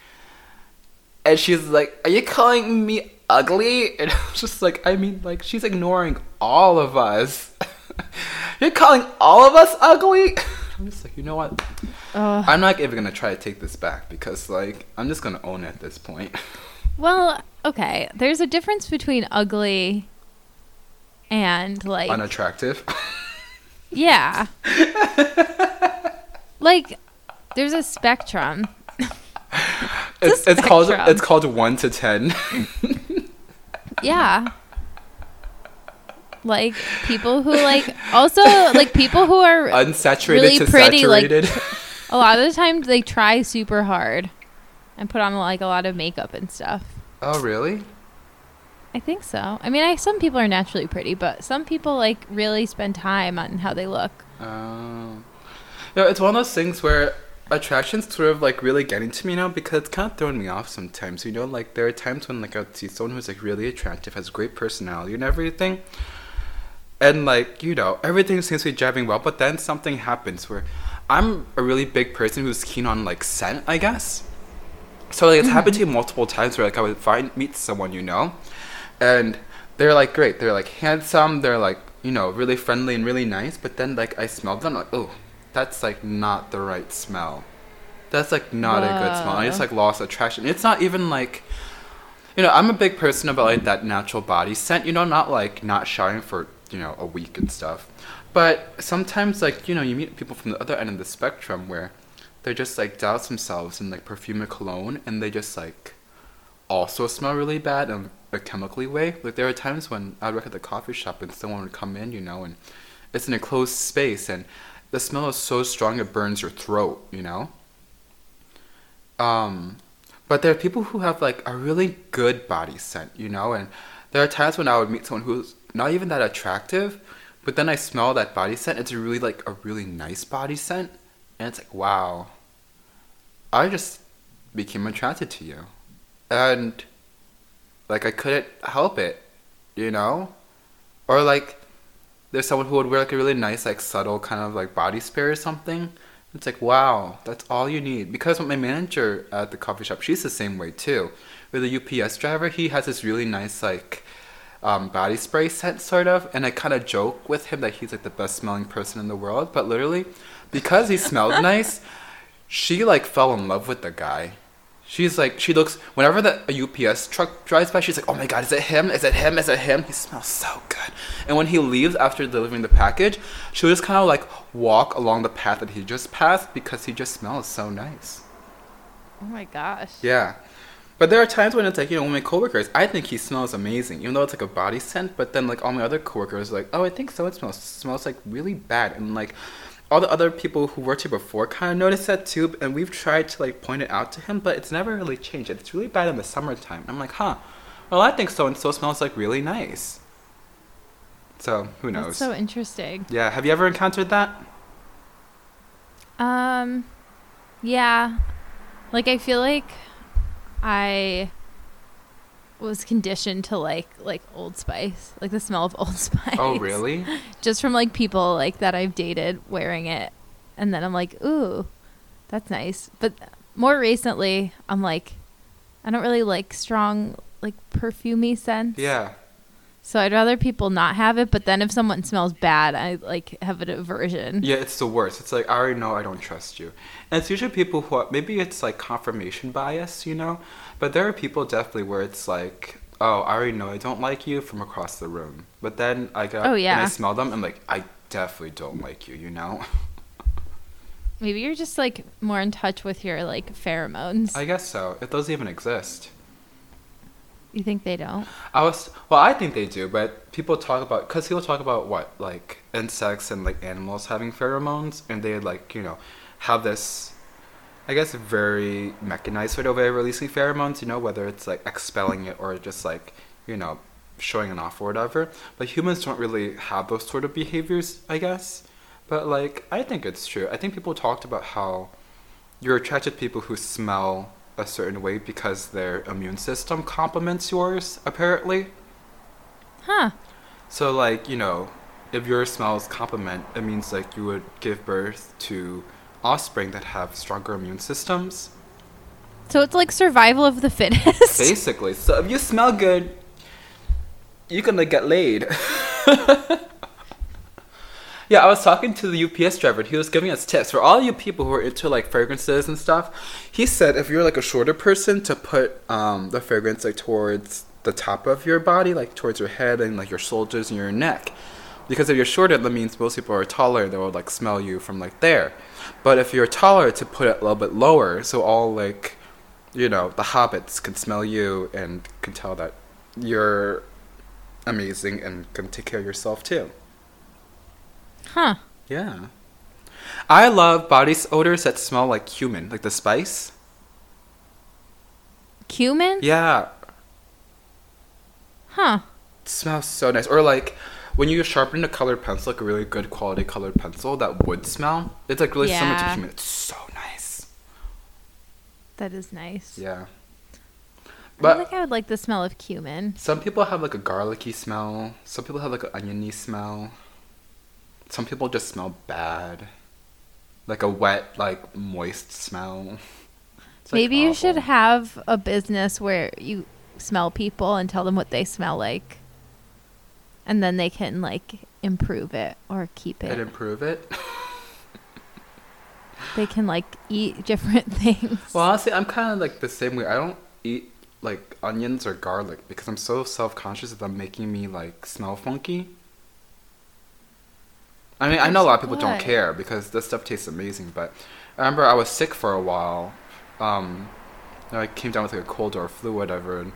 And she's like, "Are you calling me ugly?" And I was just like, "I mean, like she's ignoring all of us. You're calling all of us ugly." I'm just like, you know what? Ugh. I'm not even gonna try to take this back because like I'm just gonna own it at this point. Well, okay. There's a difference between ugly and like Unattractive. yeah. like there's a spectrum. it's a it's called spectrum. it's called one to ten. Yeah. Like people who like also like people who are Unsaturated Really to pretty, like- saturated. a lot of the times they try super hard and put on like a lot of makeup and stuff. oh really? I think so. I mean, I some people are naturally pretty, but some people like really spend time on how they look. Um, yeah, it's one of those things where attraction's sort of like really getting to me now because it's kind of throwing me off sometimes. You know, like there are times when like I see someone who's like really attractive, has great personality and everything, and like you know everything seems to be driving well, but then something happens where I'm a really big person who's keen on like scent, I guess. So like it's mm-hmm. happened to me multiple times where like I would find meet someone you know, and they're like great, they're like handsome, they're like you know really friendly and really nice, but then like I smell them like oh, that's like not the right smell. That's like not a good smell. I just like lost attraction. It's not even like, you know, I'm a big person about like that natural body scent. You know, not like not showering for you know a week and stuff. But sometimes like you know you meet people from the other end of the spectrum where they just like douse themselves in like perfume and cologne and they just like also smell really bad in a chemically way. Like there are times when I'd work at the coffee shop and someone would come in, you know, and it's in a closed space and the smell is so strong it burns your throat, you know. Um, but there are people who have like a really good body scent, you know, and there are times when I would meet someone who's not even that attractive, but then I smell that body scent. It's really like a really nice body scent, and it's like wow, I just became attracted to you, and like I couldn't help it, you know, or like there's someone who would wear like a really nice like subtle kind of like body spray or something. It's like wow, that's all you need. Because my manager at the coffee shop, she's the same way too. With a UPS driver, he has this really nice like um, body spray scent sort of, and I kind of joke with him that he's like the best smelling person in the world. But literally, because he smelled nice, she like fell in love with the guy. She's like, she looks, whenever the a UPS truck drives by, she's like, oh my god, is it him? Is it him? Is it him? He smells so good. And when he leaves after delivering the package, she'll just kind of like walk along the path that he just passed because he just smells so nice. Oh my gosh. Yeah. But there are times when it's like, you know, when my coworkers, I think he smells amazing, even though it's like a body scent, but then like all my other coworkers are like, oh, I think so it smells smells like really bad. And like all the other people who worked here before kind of noticed that too, and we've tried to like point it out to him, but it's never really changed. It's really bad in the summertime. I'm like, huh, well, I think so and so smells like really nice. So who knows? That's so interesting. yeah, have you ever encountered that? Um, yeah. Like I feel like I was conditioned to like like Old Spice, like the smell of Old Spice. Oh, really? Just from like people like that I've dated wearing it, and then I'm like, ooh, that's nice. But more recently, I'm like, I don't really like strong like perfumey scents. Yeah. So I'd rather people not have it. But then if someone smells bad, I like have an aversion. Yeah, it's the worst. It's like I already know I don't trust you, and it's usually people who are, maybe it's like confirmation bias, you know. But there are people definitely where it's like, oh, I already know I don't like you from across the room. But then I go, Oh, yeah, and. I smell them, I'm like, I definitely don't like you, you know. Maybe you're just like more in touch with your like pheromones. I guess so. If those even exist. You think they don't? I was well. I think they do, but people talk about because people talk about what like insects and like animals having pheromones, and they like you know have this, I guess, very mechanized sort of way of releasing pheromones. You know, whether it's like expelling it or just like you know showing it off or whatever. But humans don't really have those sort of behaviors, I guess. But like, I think it's true. I think people talked about how you're attracted to people who smell a certain way because their immune system complements yours, apparently. Huh. So, like, you know, if your smells complement, it means like you would give birth to offspring that have stronger immune systems. So it's like survival of the fittest. Basically. So, if you smell good, you're gonna get laid. yeah, I was talking to the UPS driver and he was giving us tips for all you people who are into like fragrances and stuff. He said if you're like a shorter person to put um, the fragrance like towards the top of your body, like towards your head and like your shoulders and your neck. Because if you're shorter, that means most people are taller. They will like smell you from like there. But if you're taller, to put it a little bit lower, so all like, you know, the hobbits can smell you and can tell that you're amazing and can take care of yourself too. Huh. Yeah. I love body odors that smell like cumin, like the spice. Cumin? Yeah, Huh. it smells so nice. Or like when you sharpen a colored pencil, like a really good quality colored pencil, that wood smell. It's like really similar to cumin. It's so nice. That is nice. Yeah. But feel like I would like the smell of cumin. some people have like a garlicky smell. Some people have like an oniony smell. Some people just smell bad. Like a wet, like moist smell. It's, like, Maybe you should have a business where you smell people and tell them what they smell like. And then they can like improve it or keep it. and improve it. They can like eat different things. Well, honestly, I'm kind of like the same way. I don't eat like onions or garlic because I'm so self conscious of them making me like smell funky. I mean, I know a lot of people don't care because this stuff tastes amazing, but I remember I was sick for a while. Um, I came down with like a cold or a flu, whatever, and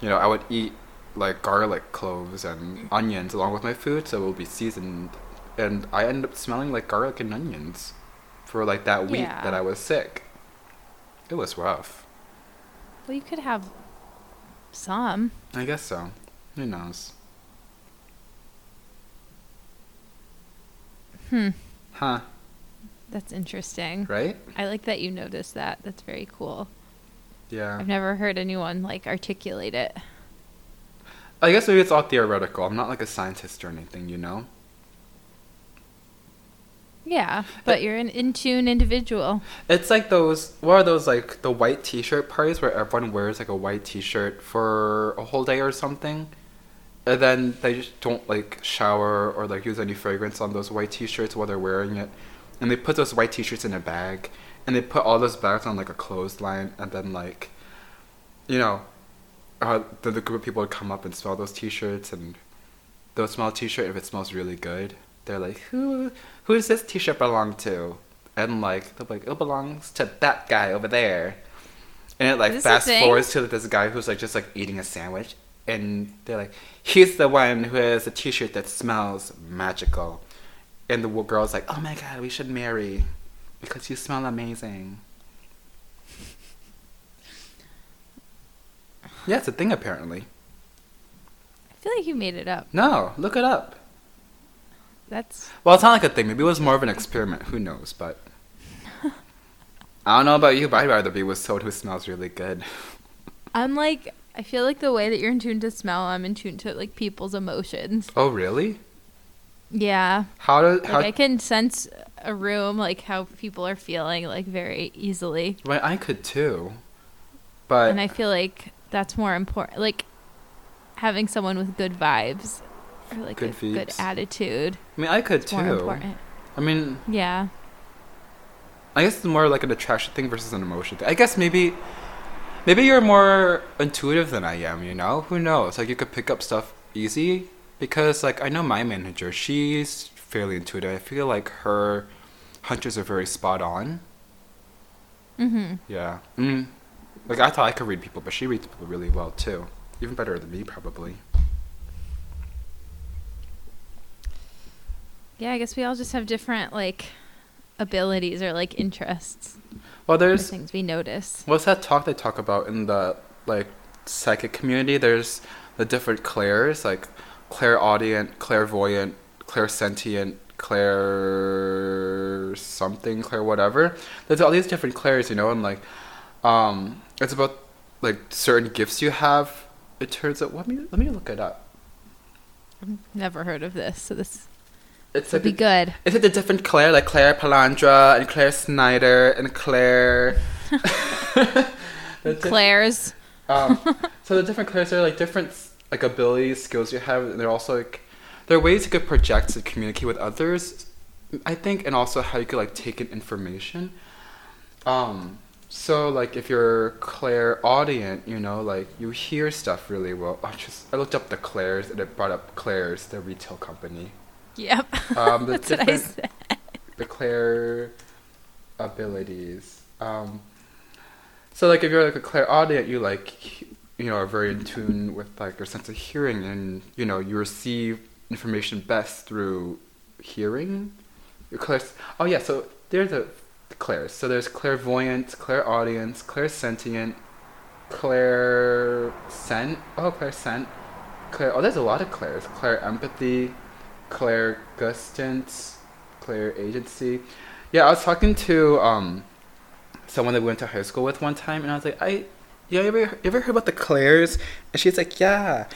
you know, I would eat like garlic cloves and onions along with my food, so it would be seasoned, and I ended up smelling like garlic and onions for like that week Yeah. that I was sick. It was rough. well, you could have some. I guess so. Who knows? Hmm. Huh? That's interesting. Right? I like that you noticed that. That's very cool. Yeah. I've never heard anyone like articulate it. I guess maybe it's all theoretical. I'm not like a scientist or anything, you know? Yeah, but you're an in tune individual. It's like those, what are those, like the white t shirt parties where everyone wears like a white t shirt for a whole day or something? And then they just don't like shower or like use any fragrance on those white t shirts while they're wearing it. And they put those white t shirts in a bag. And they put all those bags on like a clothesline. And then, like, you know, uh, the, the group of people would come up and smell those t shirts. And they'll smell a t shirt if it smells really good. They're like, who, who does this t shirt belong to? And like, they'll be like, it belongs to that guy over there. And it like Is this a fast forwards to this guy who's like just like eating a sandwich. And they're like, he's the one who has a t shirt that smells magical. And the girl's like, oh my god, we should marry because you smell amazing. Yeah, it's a thing apparently. I feel like you made it up. No, look it up. That's Well, it's not like a thing. Maybe it was more of an experiment. Who knows? But I don't know about you, but I'd rather be with someone who smells really good. I'm like, I feel like the way that you're in tune to smell, I'm in tune to like people's emotions. Oh, really? Yeah. How does Like? I can sense a room, like how people are feeling, like very easily. Well, I could too, but and I feel like that's more important. Like having someone with good vibes or like Good a good attitude. I mean, I could too. more important. I mean, Yeah. I guess it's more like an attraction thing versus an emotion thing. I guess maybe, maybe you're more intuitive than I am. You know, who knows? Like you could pick up stuff easy because, like, I know my manager. She's fairly intuitive. I feel like her hunches are very spot on. Mm-hmm. Yeah. Mm. Like I thought I could read people, but she reads people really well too. Even better than me, probably. Yeah, I guess we all just have different like abilities or like interests Well, there's things we notice. what's that talk they talk about in the like psychic community? There's the different clairs, like clairaudient, clairvoyant, clairsentient, clair something, clair whatever. There's all these different clairs, you know, and like um it's about like certain gifts you have. It turns out let me let me look it up. I've never heard of this, so this It's like be good. Is it the different Claire, like Claire Palandra and Claire Snyder and Claire? Claire's. um, so the different Claires are like different like abilities, skills you have, and they're also like there are ways you could project and communicate with others. I think, and also how you could like take in information. Um, so like if you're clairaudience, you know, like you hear stuff really well. I just I looked up the Claires and it brought up Claire's, the retail company. Yep. Um, the That's what I said. declare abilities. Um, so like if you're like a clairaudient, you like you know are very in tune with like your sense of hearing, and you know you receive information best through hearing. Your clair. Oh yeah, so there's a clairs. So there's clairvoyant, clairaudience, clairsentient, clairsent. Oh, clairsent. Clair. Oh, there's a lot of clairs. clairempathy, Claire Gustance, Claire Agency. Yeah, I was talking to um someone that we went to high school with one time, and I was like, I, yeah, you ever you ever heard about the Claires? And she's like, yeah.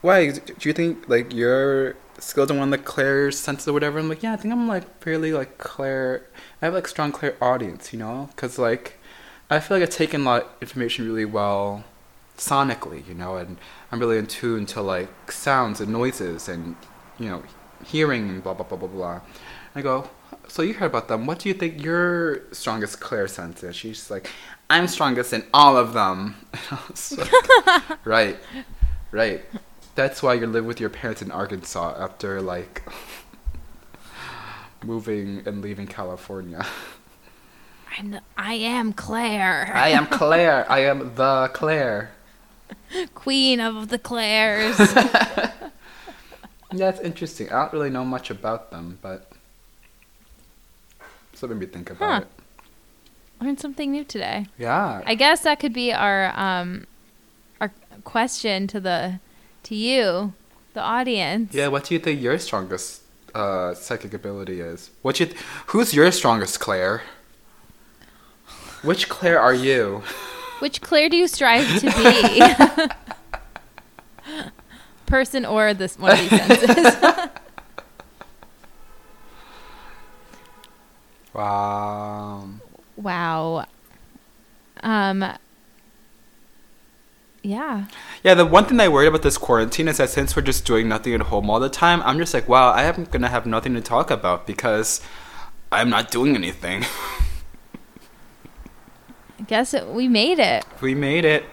Why do you think like your skills are one of the Claire senses or whatever? I'm like, yeah, I think I'm like fairly like Claire. I have like strong clairaudience, you know, because like I feel like I've taken a lot of information really well sonically, you know, and I'm really in tune to like sounds and noises and you know hearing and blah blah blah blah blah. I go, so you heard about them. What do you think your strongest clair sense is? She's like, I'm strongest in all of them. And I was like, right, right. That's why you live with your parents in Arkansas after like moving and leaving California. I know, I am Claire, I am Claire. I am the Claire. queen of the Claires. Yeah, it's interesting. I don't really know much about them, but so it made me think about Huh. it. Learned something new today. Yeah. I guess that could be our um our question to the to you, the audience. yeah. What do you think your strongest uh, psychic ability is? What you? Th- who's your strongest Claire? Which Claire are you? Which Claire do you strive to be? Person or this one of these senses. Wow. wow. Um Yeah. Yeah, the one thing I worried about this quarantine is that since we're just doing nothing at home all the time, I'm just like, wow, I am gonna have nothing to talk about because I'm not doing anything. I guess it, we made it. we made it.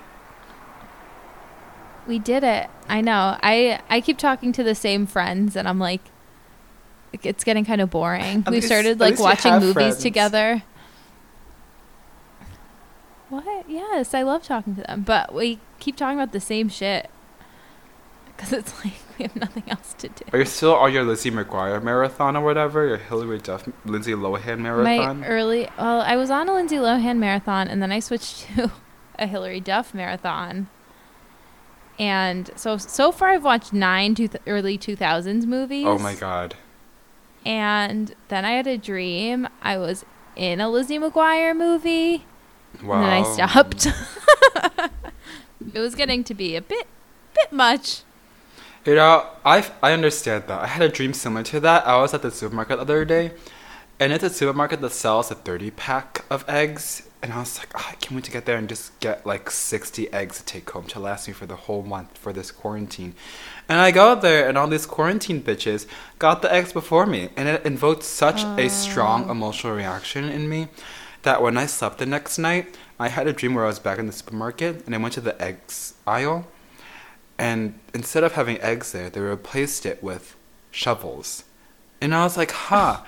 We did it. I know. I I keep talking to the same friends and I'm like it's getting kind of boring. At we least- started like watching movies friends. together. What? Yes, I love talking to them, but we keep talking about the same shit because it's like we have nothing else to do. Are you still on your Lizzie McGuire marathon or whatever? Your Hilary Duff, Lindsay Lohan marathon? My early, well, I was on a Lindsay Lohan marathon, and then I switched to a Hilary Duff marathon. And so so far, I've watched nine two early two thousands movies. oh my god. And then I had a dream. I was in a Lizzie McGuire movie, Wow. and then I stopped. it was getting to be a bit, bit much. You know, I I understand that. I had a dream similar to that. I was at the supermarket the other day, and it's a supermarket that sells a thirty pack of eggs. And I was like, oh, I can't wait to get there and just get like sixty eggs to take home to last me for the whole month for this quarantine. And I go there, and all these quarantine bitches got the eggs before me, and it invoked such a strong ah. emotional reaction in me that when I slept the next night, I had a dream where I was back in the supermarket, and I went to the eggs aisle, and instead of having eggs there, they replaced it with shovels. And I was like, huh,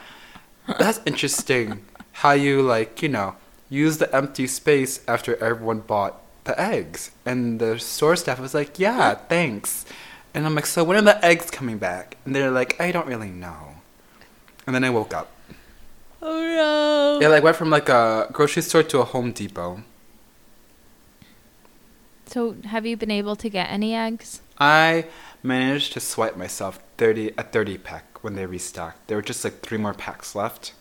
that's interesting how you, like, you know, use the empty space after everyone bought the eggs. And the store staff was like, yeah, thanks. And I'm like, so when are the eggs coming back? And they're like, I don't really know. And then I woke up. Oh no. Yeah, like went from like a grocery store to a Home Depot. So, have you been able to get any eggs? I managed to swipe myself thirty a thirty pack when they restocked. There were just like three more packs left.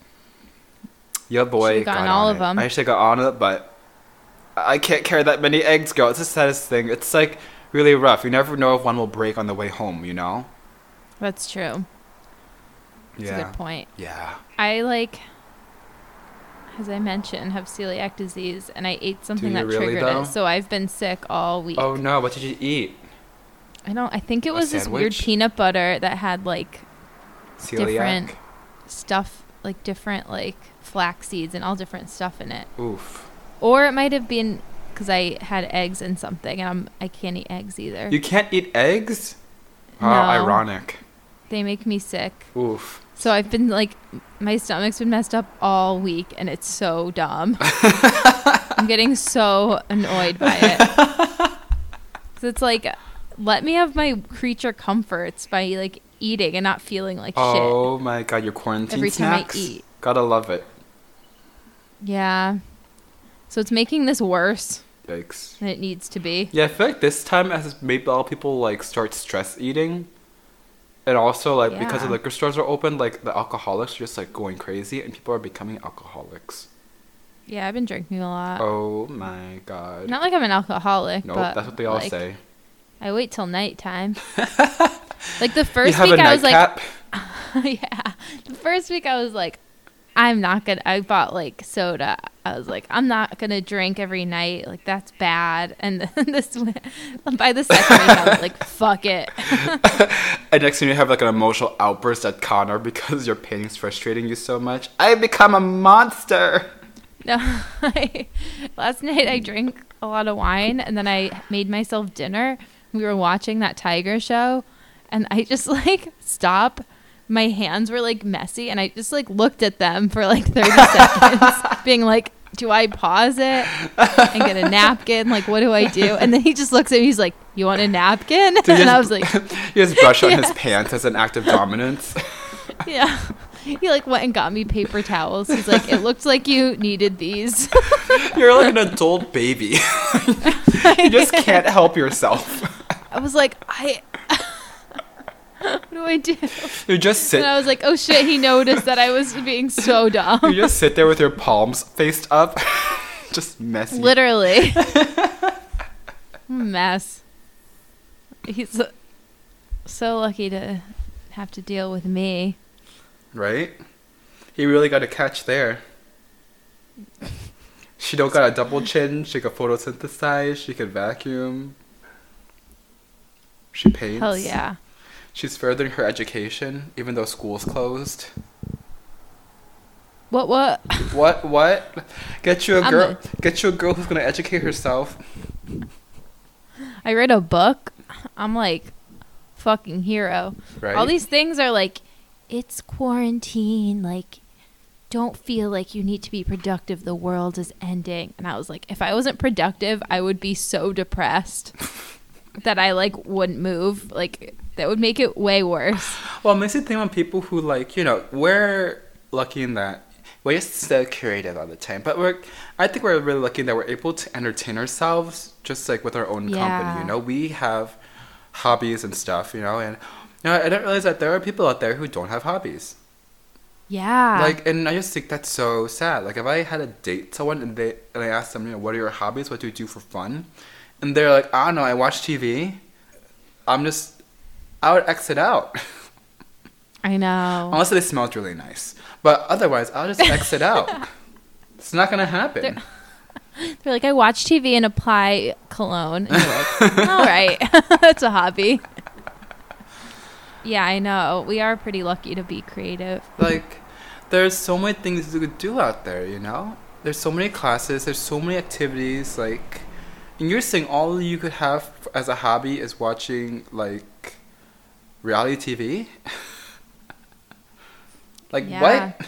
Yo boy, Should've gotten got all on of them. I should have got on it, but I can't carry that many eggs, girl. It's the saddest thing. It's like really rough. You never know if one will break on the way home. You know? That's true. That's a yeah. good point. Yeah. I like, as I mentioned, have celiac disease, and I ate something that really, triggered though? it. So I've been sick all week. Oh no! What did you eat? I don't. I think it was this weird peanut butter that had like Celiac. Different. stuff, like different like flax seeds and all different stuff in it. Oof. Or it might have been because I had eggs and something, and I'm I can't eat eggs either. You can't eat eggs? How No. ironic. they make me sick. Oof. So I've been like, my stomach's been messed up all week, and it's so dumb. I'm getting so annoyed by it. 'Cause it's like, let me have my creature comforts by like eating and not feeling like shit. Oh my god, your quarantine Every time I eat. Gotta love it. Yeah. So it's making this worse Yikes. than it needs to be. Yeah, I feel like this time has made a lot of people like start stress eating. And also like because the Yeah. liquor stores are open, like the alcoholics are just like going crazy and people are becoming alcoholics. Yeah, I've been drinking a lot. Oh my god. Not like I'm an alcoholic, nope, but that's what they all like, say. I wait till nighttime. like the You first have week, a I was like, yeah. The first week I was like, I'm not gonna. I bought like soda. I was like, I'm not gonna drink every night. Like that's bad. And then this, by the second week, I was like, fuck it. and next thing you have like an emotional outburst at Connor because your pain's frustrating you so much. I become a monster. No, I, last night I drank a lot of wine, and then I made myself dinner. We were watching that tiger show, and I just like stop. My hands were like messy, and I just like looked at them for like 30 seconds, being like, do I pause it and get a napkin? Like, what do I do? And then he just looks at me. He's like, "You want a napkin?" Did and I was like, he just brush on his pants as an act of dominance. "Yeah." He like went and got me paper towels. He's like, "It looked like you needed these." You're like an adult baby. you just can't help yourself. I was like, "I." what do I do? You just sit. And I was like, "Oh shit!" He noticed that I was being so dumb. You just sit there with your palms faced up, just messy. Literally, mess. He's so- lucky to have to deal with me. right? He really got a catch there. She don't got a double chin. She could photosynthesize. She could vacuum. She paints. Hell yeah. She's furthering her education, even though school's closed. What? What? What? What? Get you a I'm girl. Get you a girl who's gonna educate herself. I read a book. I'm like, fucking hero. Right. All these things are like, it's quarantine. Like, don't feel like you need to be productive. The world is ending. And I was like, if I wasn't productive, I would be so depressed that I like wouldn't move. Like, that would make it way worse. Well, it makes you think on people who like you know we're lucky in that we're just so creative all the time, but we're I think we're really lucky that we're able to entertain ourselves just like with our own company. You know, we have hobbies and stuff. You know, and you know, I didn't realize that there are people out there who don't have hobbies. Yeah. Like, and I just think that's so sad. Like, if I had a date someone and they and I asked them, you know, what are your hobbies? What do you do for fun? and they're like, I don't know, I watch TV. I'm just, I would exit out. I know. Unless it smells really nice. But otherwise, I'll just exit out. It's not gonna happen. They're- They're like, I watch TV and apply cologne. And like, all right, that's a hobby. Yeah, I know. We are pretty lucky to be creative. Like, there's so many things you could do out there, you know? There's so many classes, there's so many activities, like, and you're saying all you could have as a hobby is watching, like, reality TV? like, Yeah. what?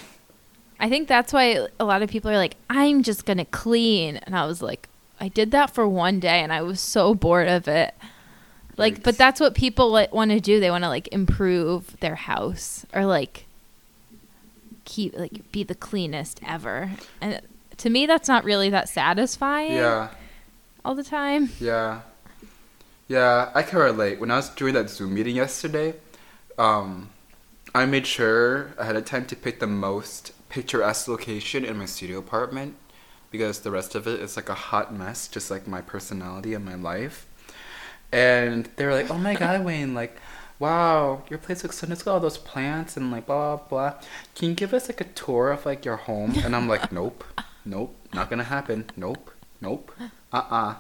I think that's why a lot of people are like, I'm just going to clean. And I was like, I did that for one day and I was so bored of it. Like, but that's what people like, want to do. They want to like improve their house or like keep, like, be the cleanest ever. And to me, that's not really that satisfying Yeah, all the time. yeah. Yeah, I can relate. When I was doing that Zoom meeting yesterday, um, I made sure ahead of time to pick the most picturesque location in my studio apartment because the rest of it is like a hot mess, just like my personality and my life. And they were like, "Oh my god, Nguyen! Like, wow, your place looks so nice. At all those plants and like blah blah blah. Can you give us like a tour of like your home?" And I'm like, "Nope, nope, not gonna happen. Nope, nope, uh uh,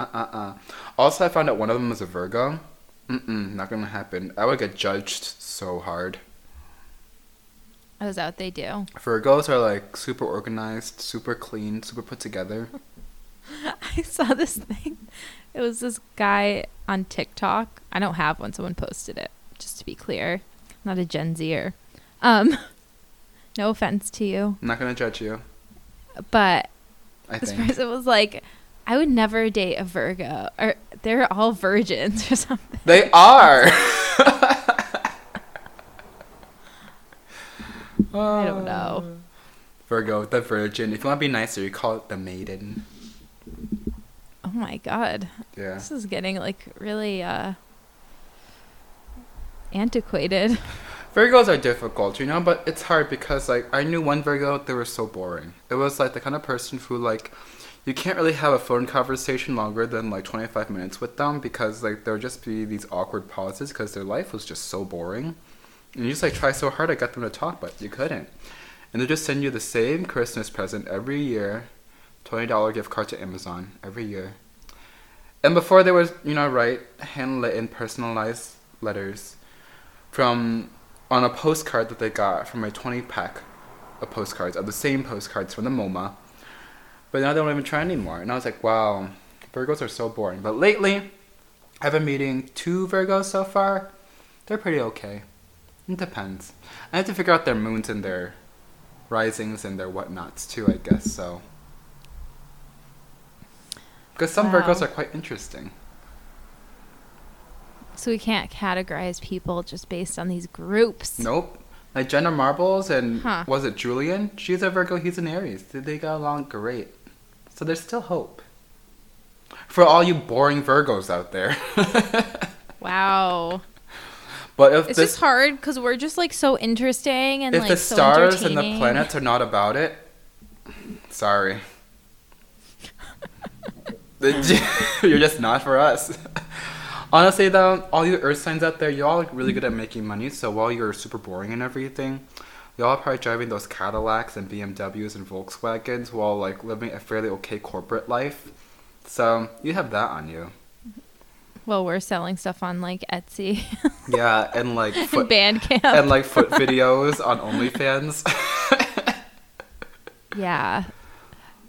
uh uh uh." Also, I found out one of them was a Virgo. Mm mm, not gonna happen. I would get judged so hard. I was out, they do. Virgos are like super organized, super clean, super put together. I saw this thing. It was this guy on TikTok. I don't have one. Someone posted it. Just to be clear, I'm not a Gen Zer. Um, no offense to you, I'm not gonna judge you. but I this think. person was like, "I would never date a Virgo, or they're all virgins or something." They are. I don't know. Virgo, the virgin. If you want to be nicer, you call it the maiden. Oh my god, Yeah. this is getting like really uh antiquated. Virgos are difficult, you know, but it's hard because like I knew one Virgo, they were so boring. It was like the kind of person who like you can't really have a phone conversation longer than like 25 minutes with them because like there would just be these awkward pauses because their life was just so boring. And you just like try so hard to get them to talk, but you couldn't. And they just send you the same Christmas present every year, $20 gift card to Amazon every year. And before they would, you know, write handwritten personalized letters from on a postcard that they got from a 20 pack of postcards of the same postcards from the MoMA. But now they don't even try anymore. And I was like, wow, Virgos are so boring. But lately, I've been meeting two Virgos so far. They're pretty okay. It depends. I have to figure out their moons and their risings and their whatnots too, I guess. So, because some Wow. Virgos are quite interesting. So we can't categorize people just based on these groups. Nope. Like Jenna Marbles and Huh. was it Julien? She's a Virgo, he's an Aries. They- They got along great. So there's still hope. For all you boring Virgos out there. Wow. but if It's this just hard because we're just like so interesting and if like the so stars and the planets are not about it, sorry. You're just not for us. Honestly, though, all you Earth signs out there, y'all are really good at making money. So while you're super boring and everything, y'all are probably driving those Cadillacs and BMWs and Volkswagens while like living a fairly okay corporate life. So you have that on you. Well, we're selling stuff on like Etsy Yeah, and like foot Bandcamp. and like foot videos on OnlyFans. yeah,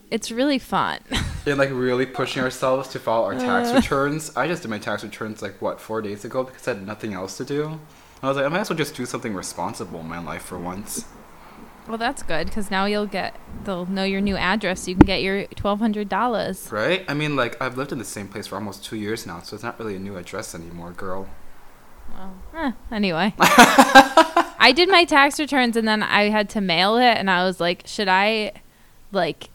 it's really fun. and like really pushing ourselves to file our tax Uh. returns. I just did my tax returns like what four days ago because I had nothing else to do. I was like, I might as well just do something responsible in my life for once. well, that's good because now you'll get they'll know your new address. So you can get your twelve hundred dollars. Right? I mean, like I've lived in the same place for almost two years now, so it's not really a new address anymore, girl. Well, eh, anyway, I did my tax returns and then I had to mail it, and I was like, should I, like,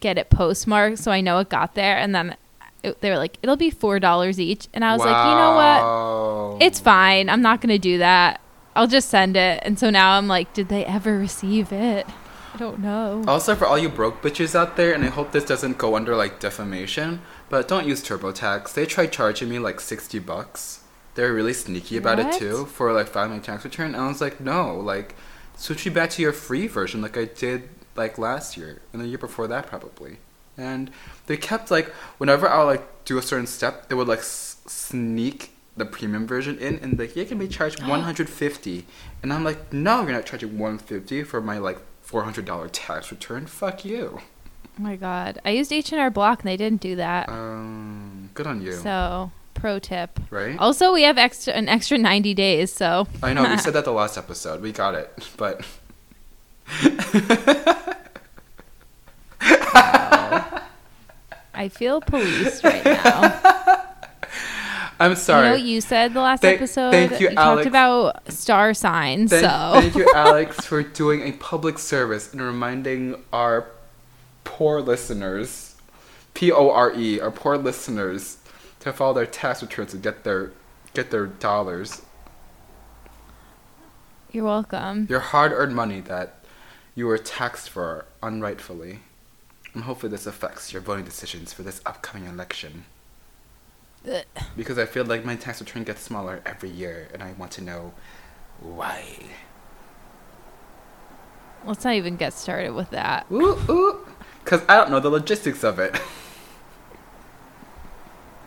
get it postmarked so I know it got there? And then it, they were like, it'll be four dollars each, and I was like, you know what? It's fine. I'm not gonna do that. I'll just send it. And so now I'm like, did they ever receive it? I don't know. Also, for all you broke bitches out there, and I hope this doesn't go under like defamation, but don't use TurboTax. They tried charging me like sixty bucks. They're really sneaky about What? it too for like filing tax return. And I was like, no, like switch me back to your free version, like I did like last year and the year before that probably. And they kept like whenever I would like do a certain step, they would like s- sneak the premium version in and like you can be charged 150 and i'm like no you're not charging 150 for my like $400 tax return. Fuck you. Oh my god. I used H&R Block and they didn't do that. um good on you. So, pro tip. right? Also, we have extra an extra 90 days, so. I know we said that the last episode. We got it but I feel policed right now. i'm sorry You know what you said the last Thank- episode? thank you, talked Alex. about star signs, Thank, so thank you, Alex, for doing a public service and reminding our poor listeners, P O R E, our poor listeners, to file their tax returns and get their get their dollars, you're welcome. your hard-earned money that you were taxed for unrightfully. And hopefully, this affects your voting decisions for this upcoming election. Ugh. Because I feel like my tax return gets smaller every year, and I want to know why. Let's not even get started with that. Ooh, ooh. Because I don't know the logistics of it.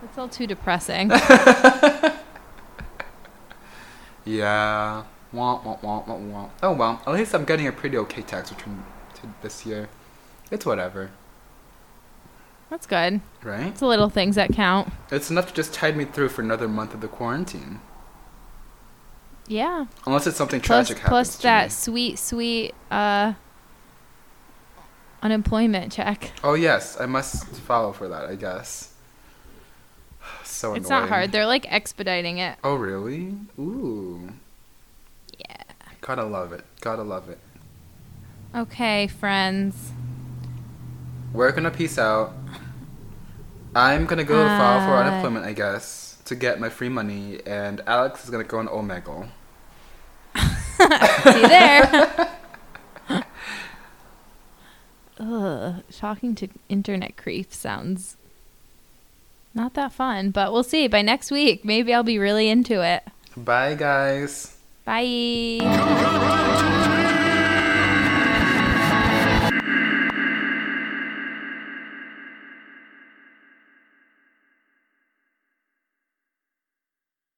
It's all too depressing. yeah. Oh well, at least I'm getting a pretty okay tax return to this year. It's whatever, That's good. right? It's the little things that count. It's enough to just tide me through for another month of the quarantine. Yeah. Unless it's something Plus, tragic plus happens to that me. sweet, sweet uh, unemployment check. Oh yes, I must follow for that. I guess. So It's not hard. They're like expediting it. Oh really? Ooh. Yeah. Gotta love it. Gotta love it. Okay, friends. We're gonna peace out. I'm gonna go file for Uh, unemployment, I guess, to get my free money, and Alex is gonna go on Omegle. See you there. Ugh, talking to internet creeps sounds not that fun, but we'll see. By next week, maybe I'll be really into it. Bye, guys. Bye.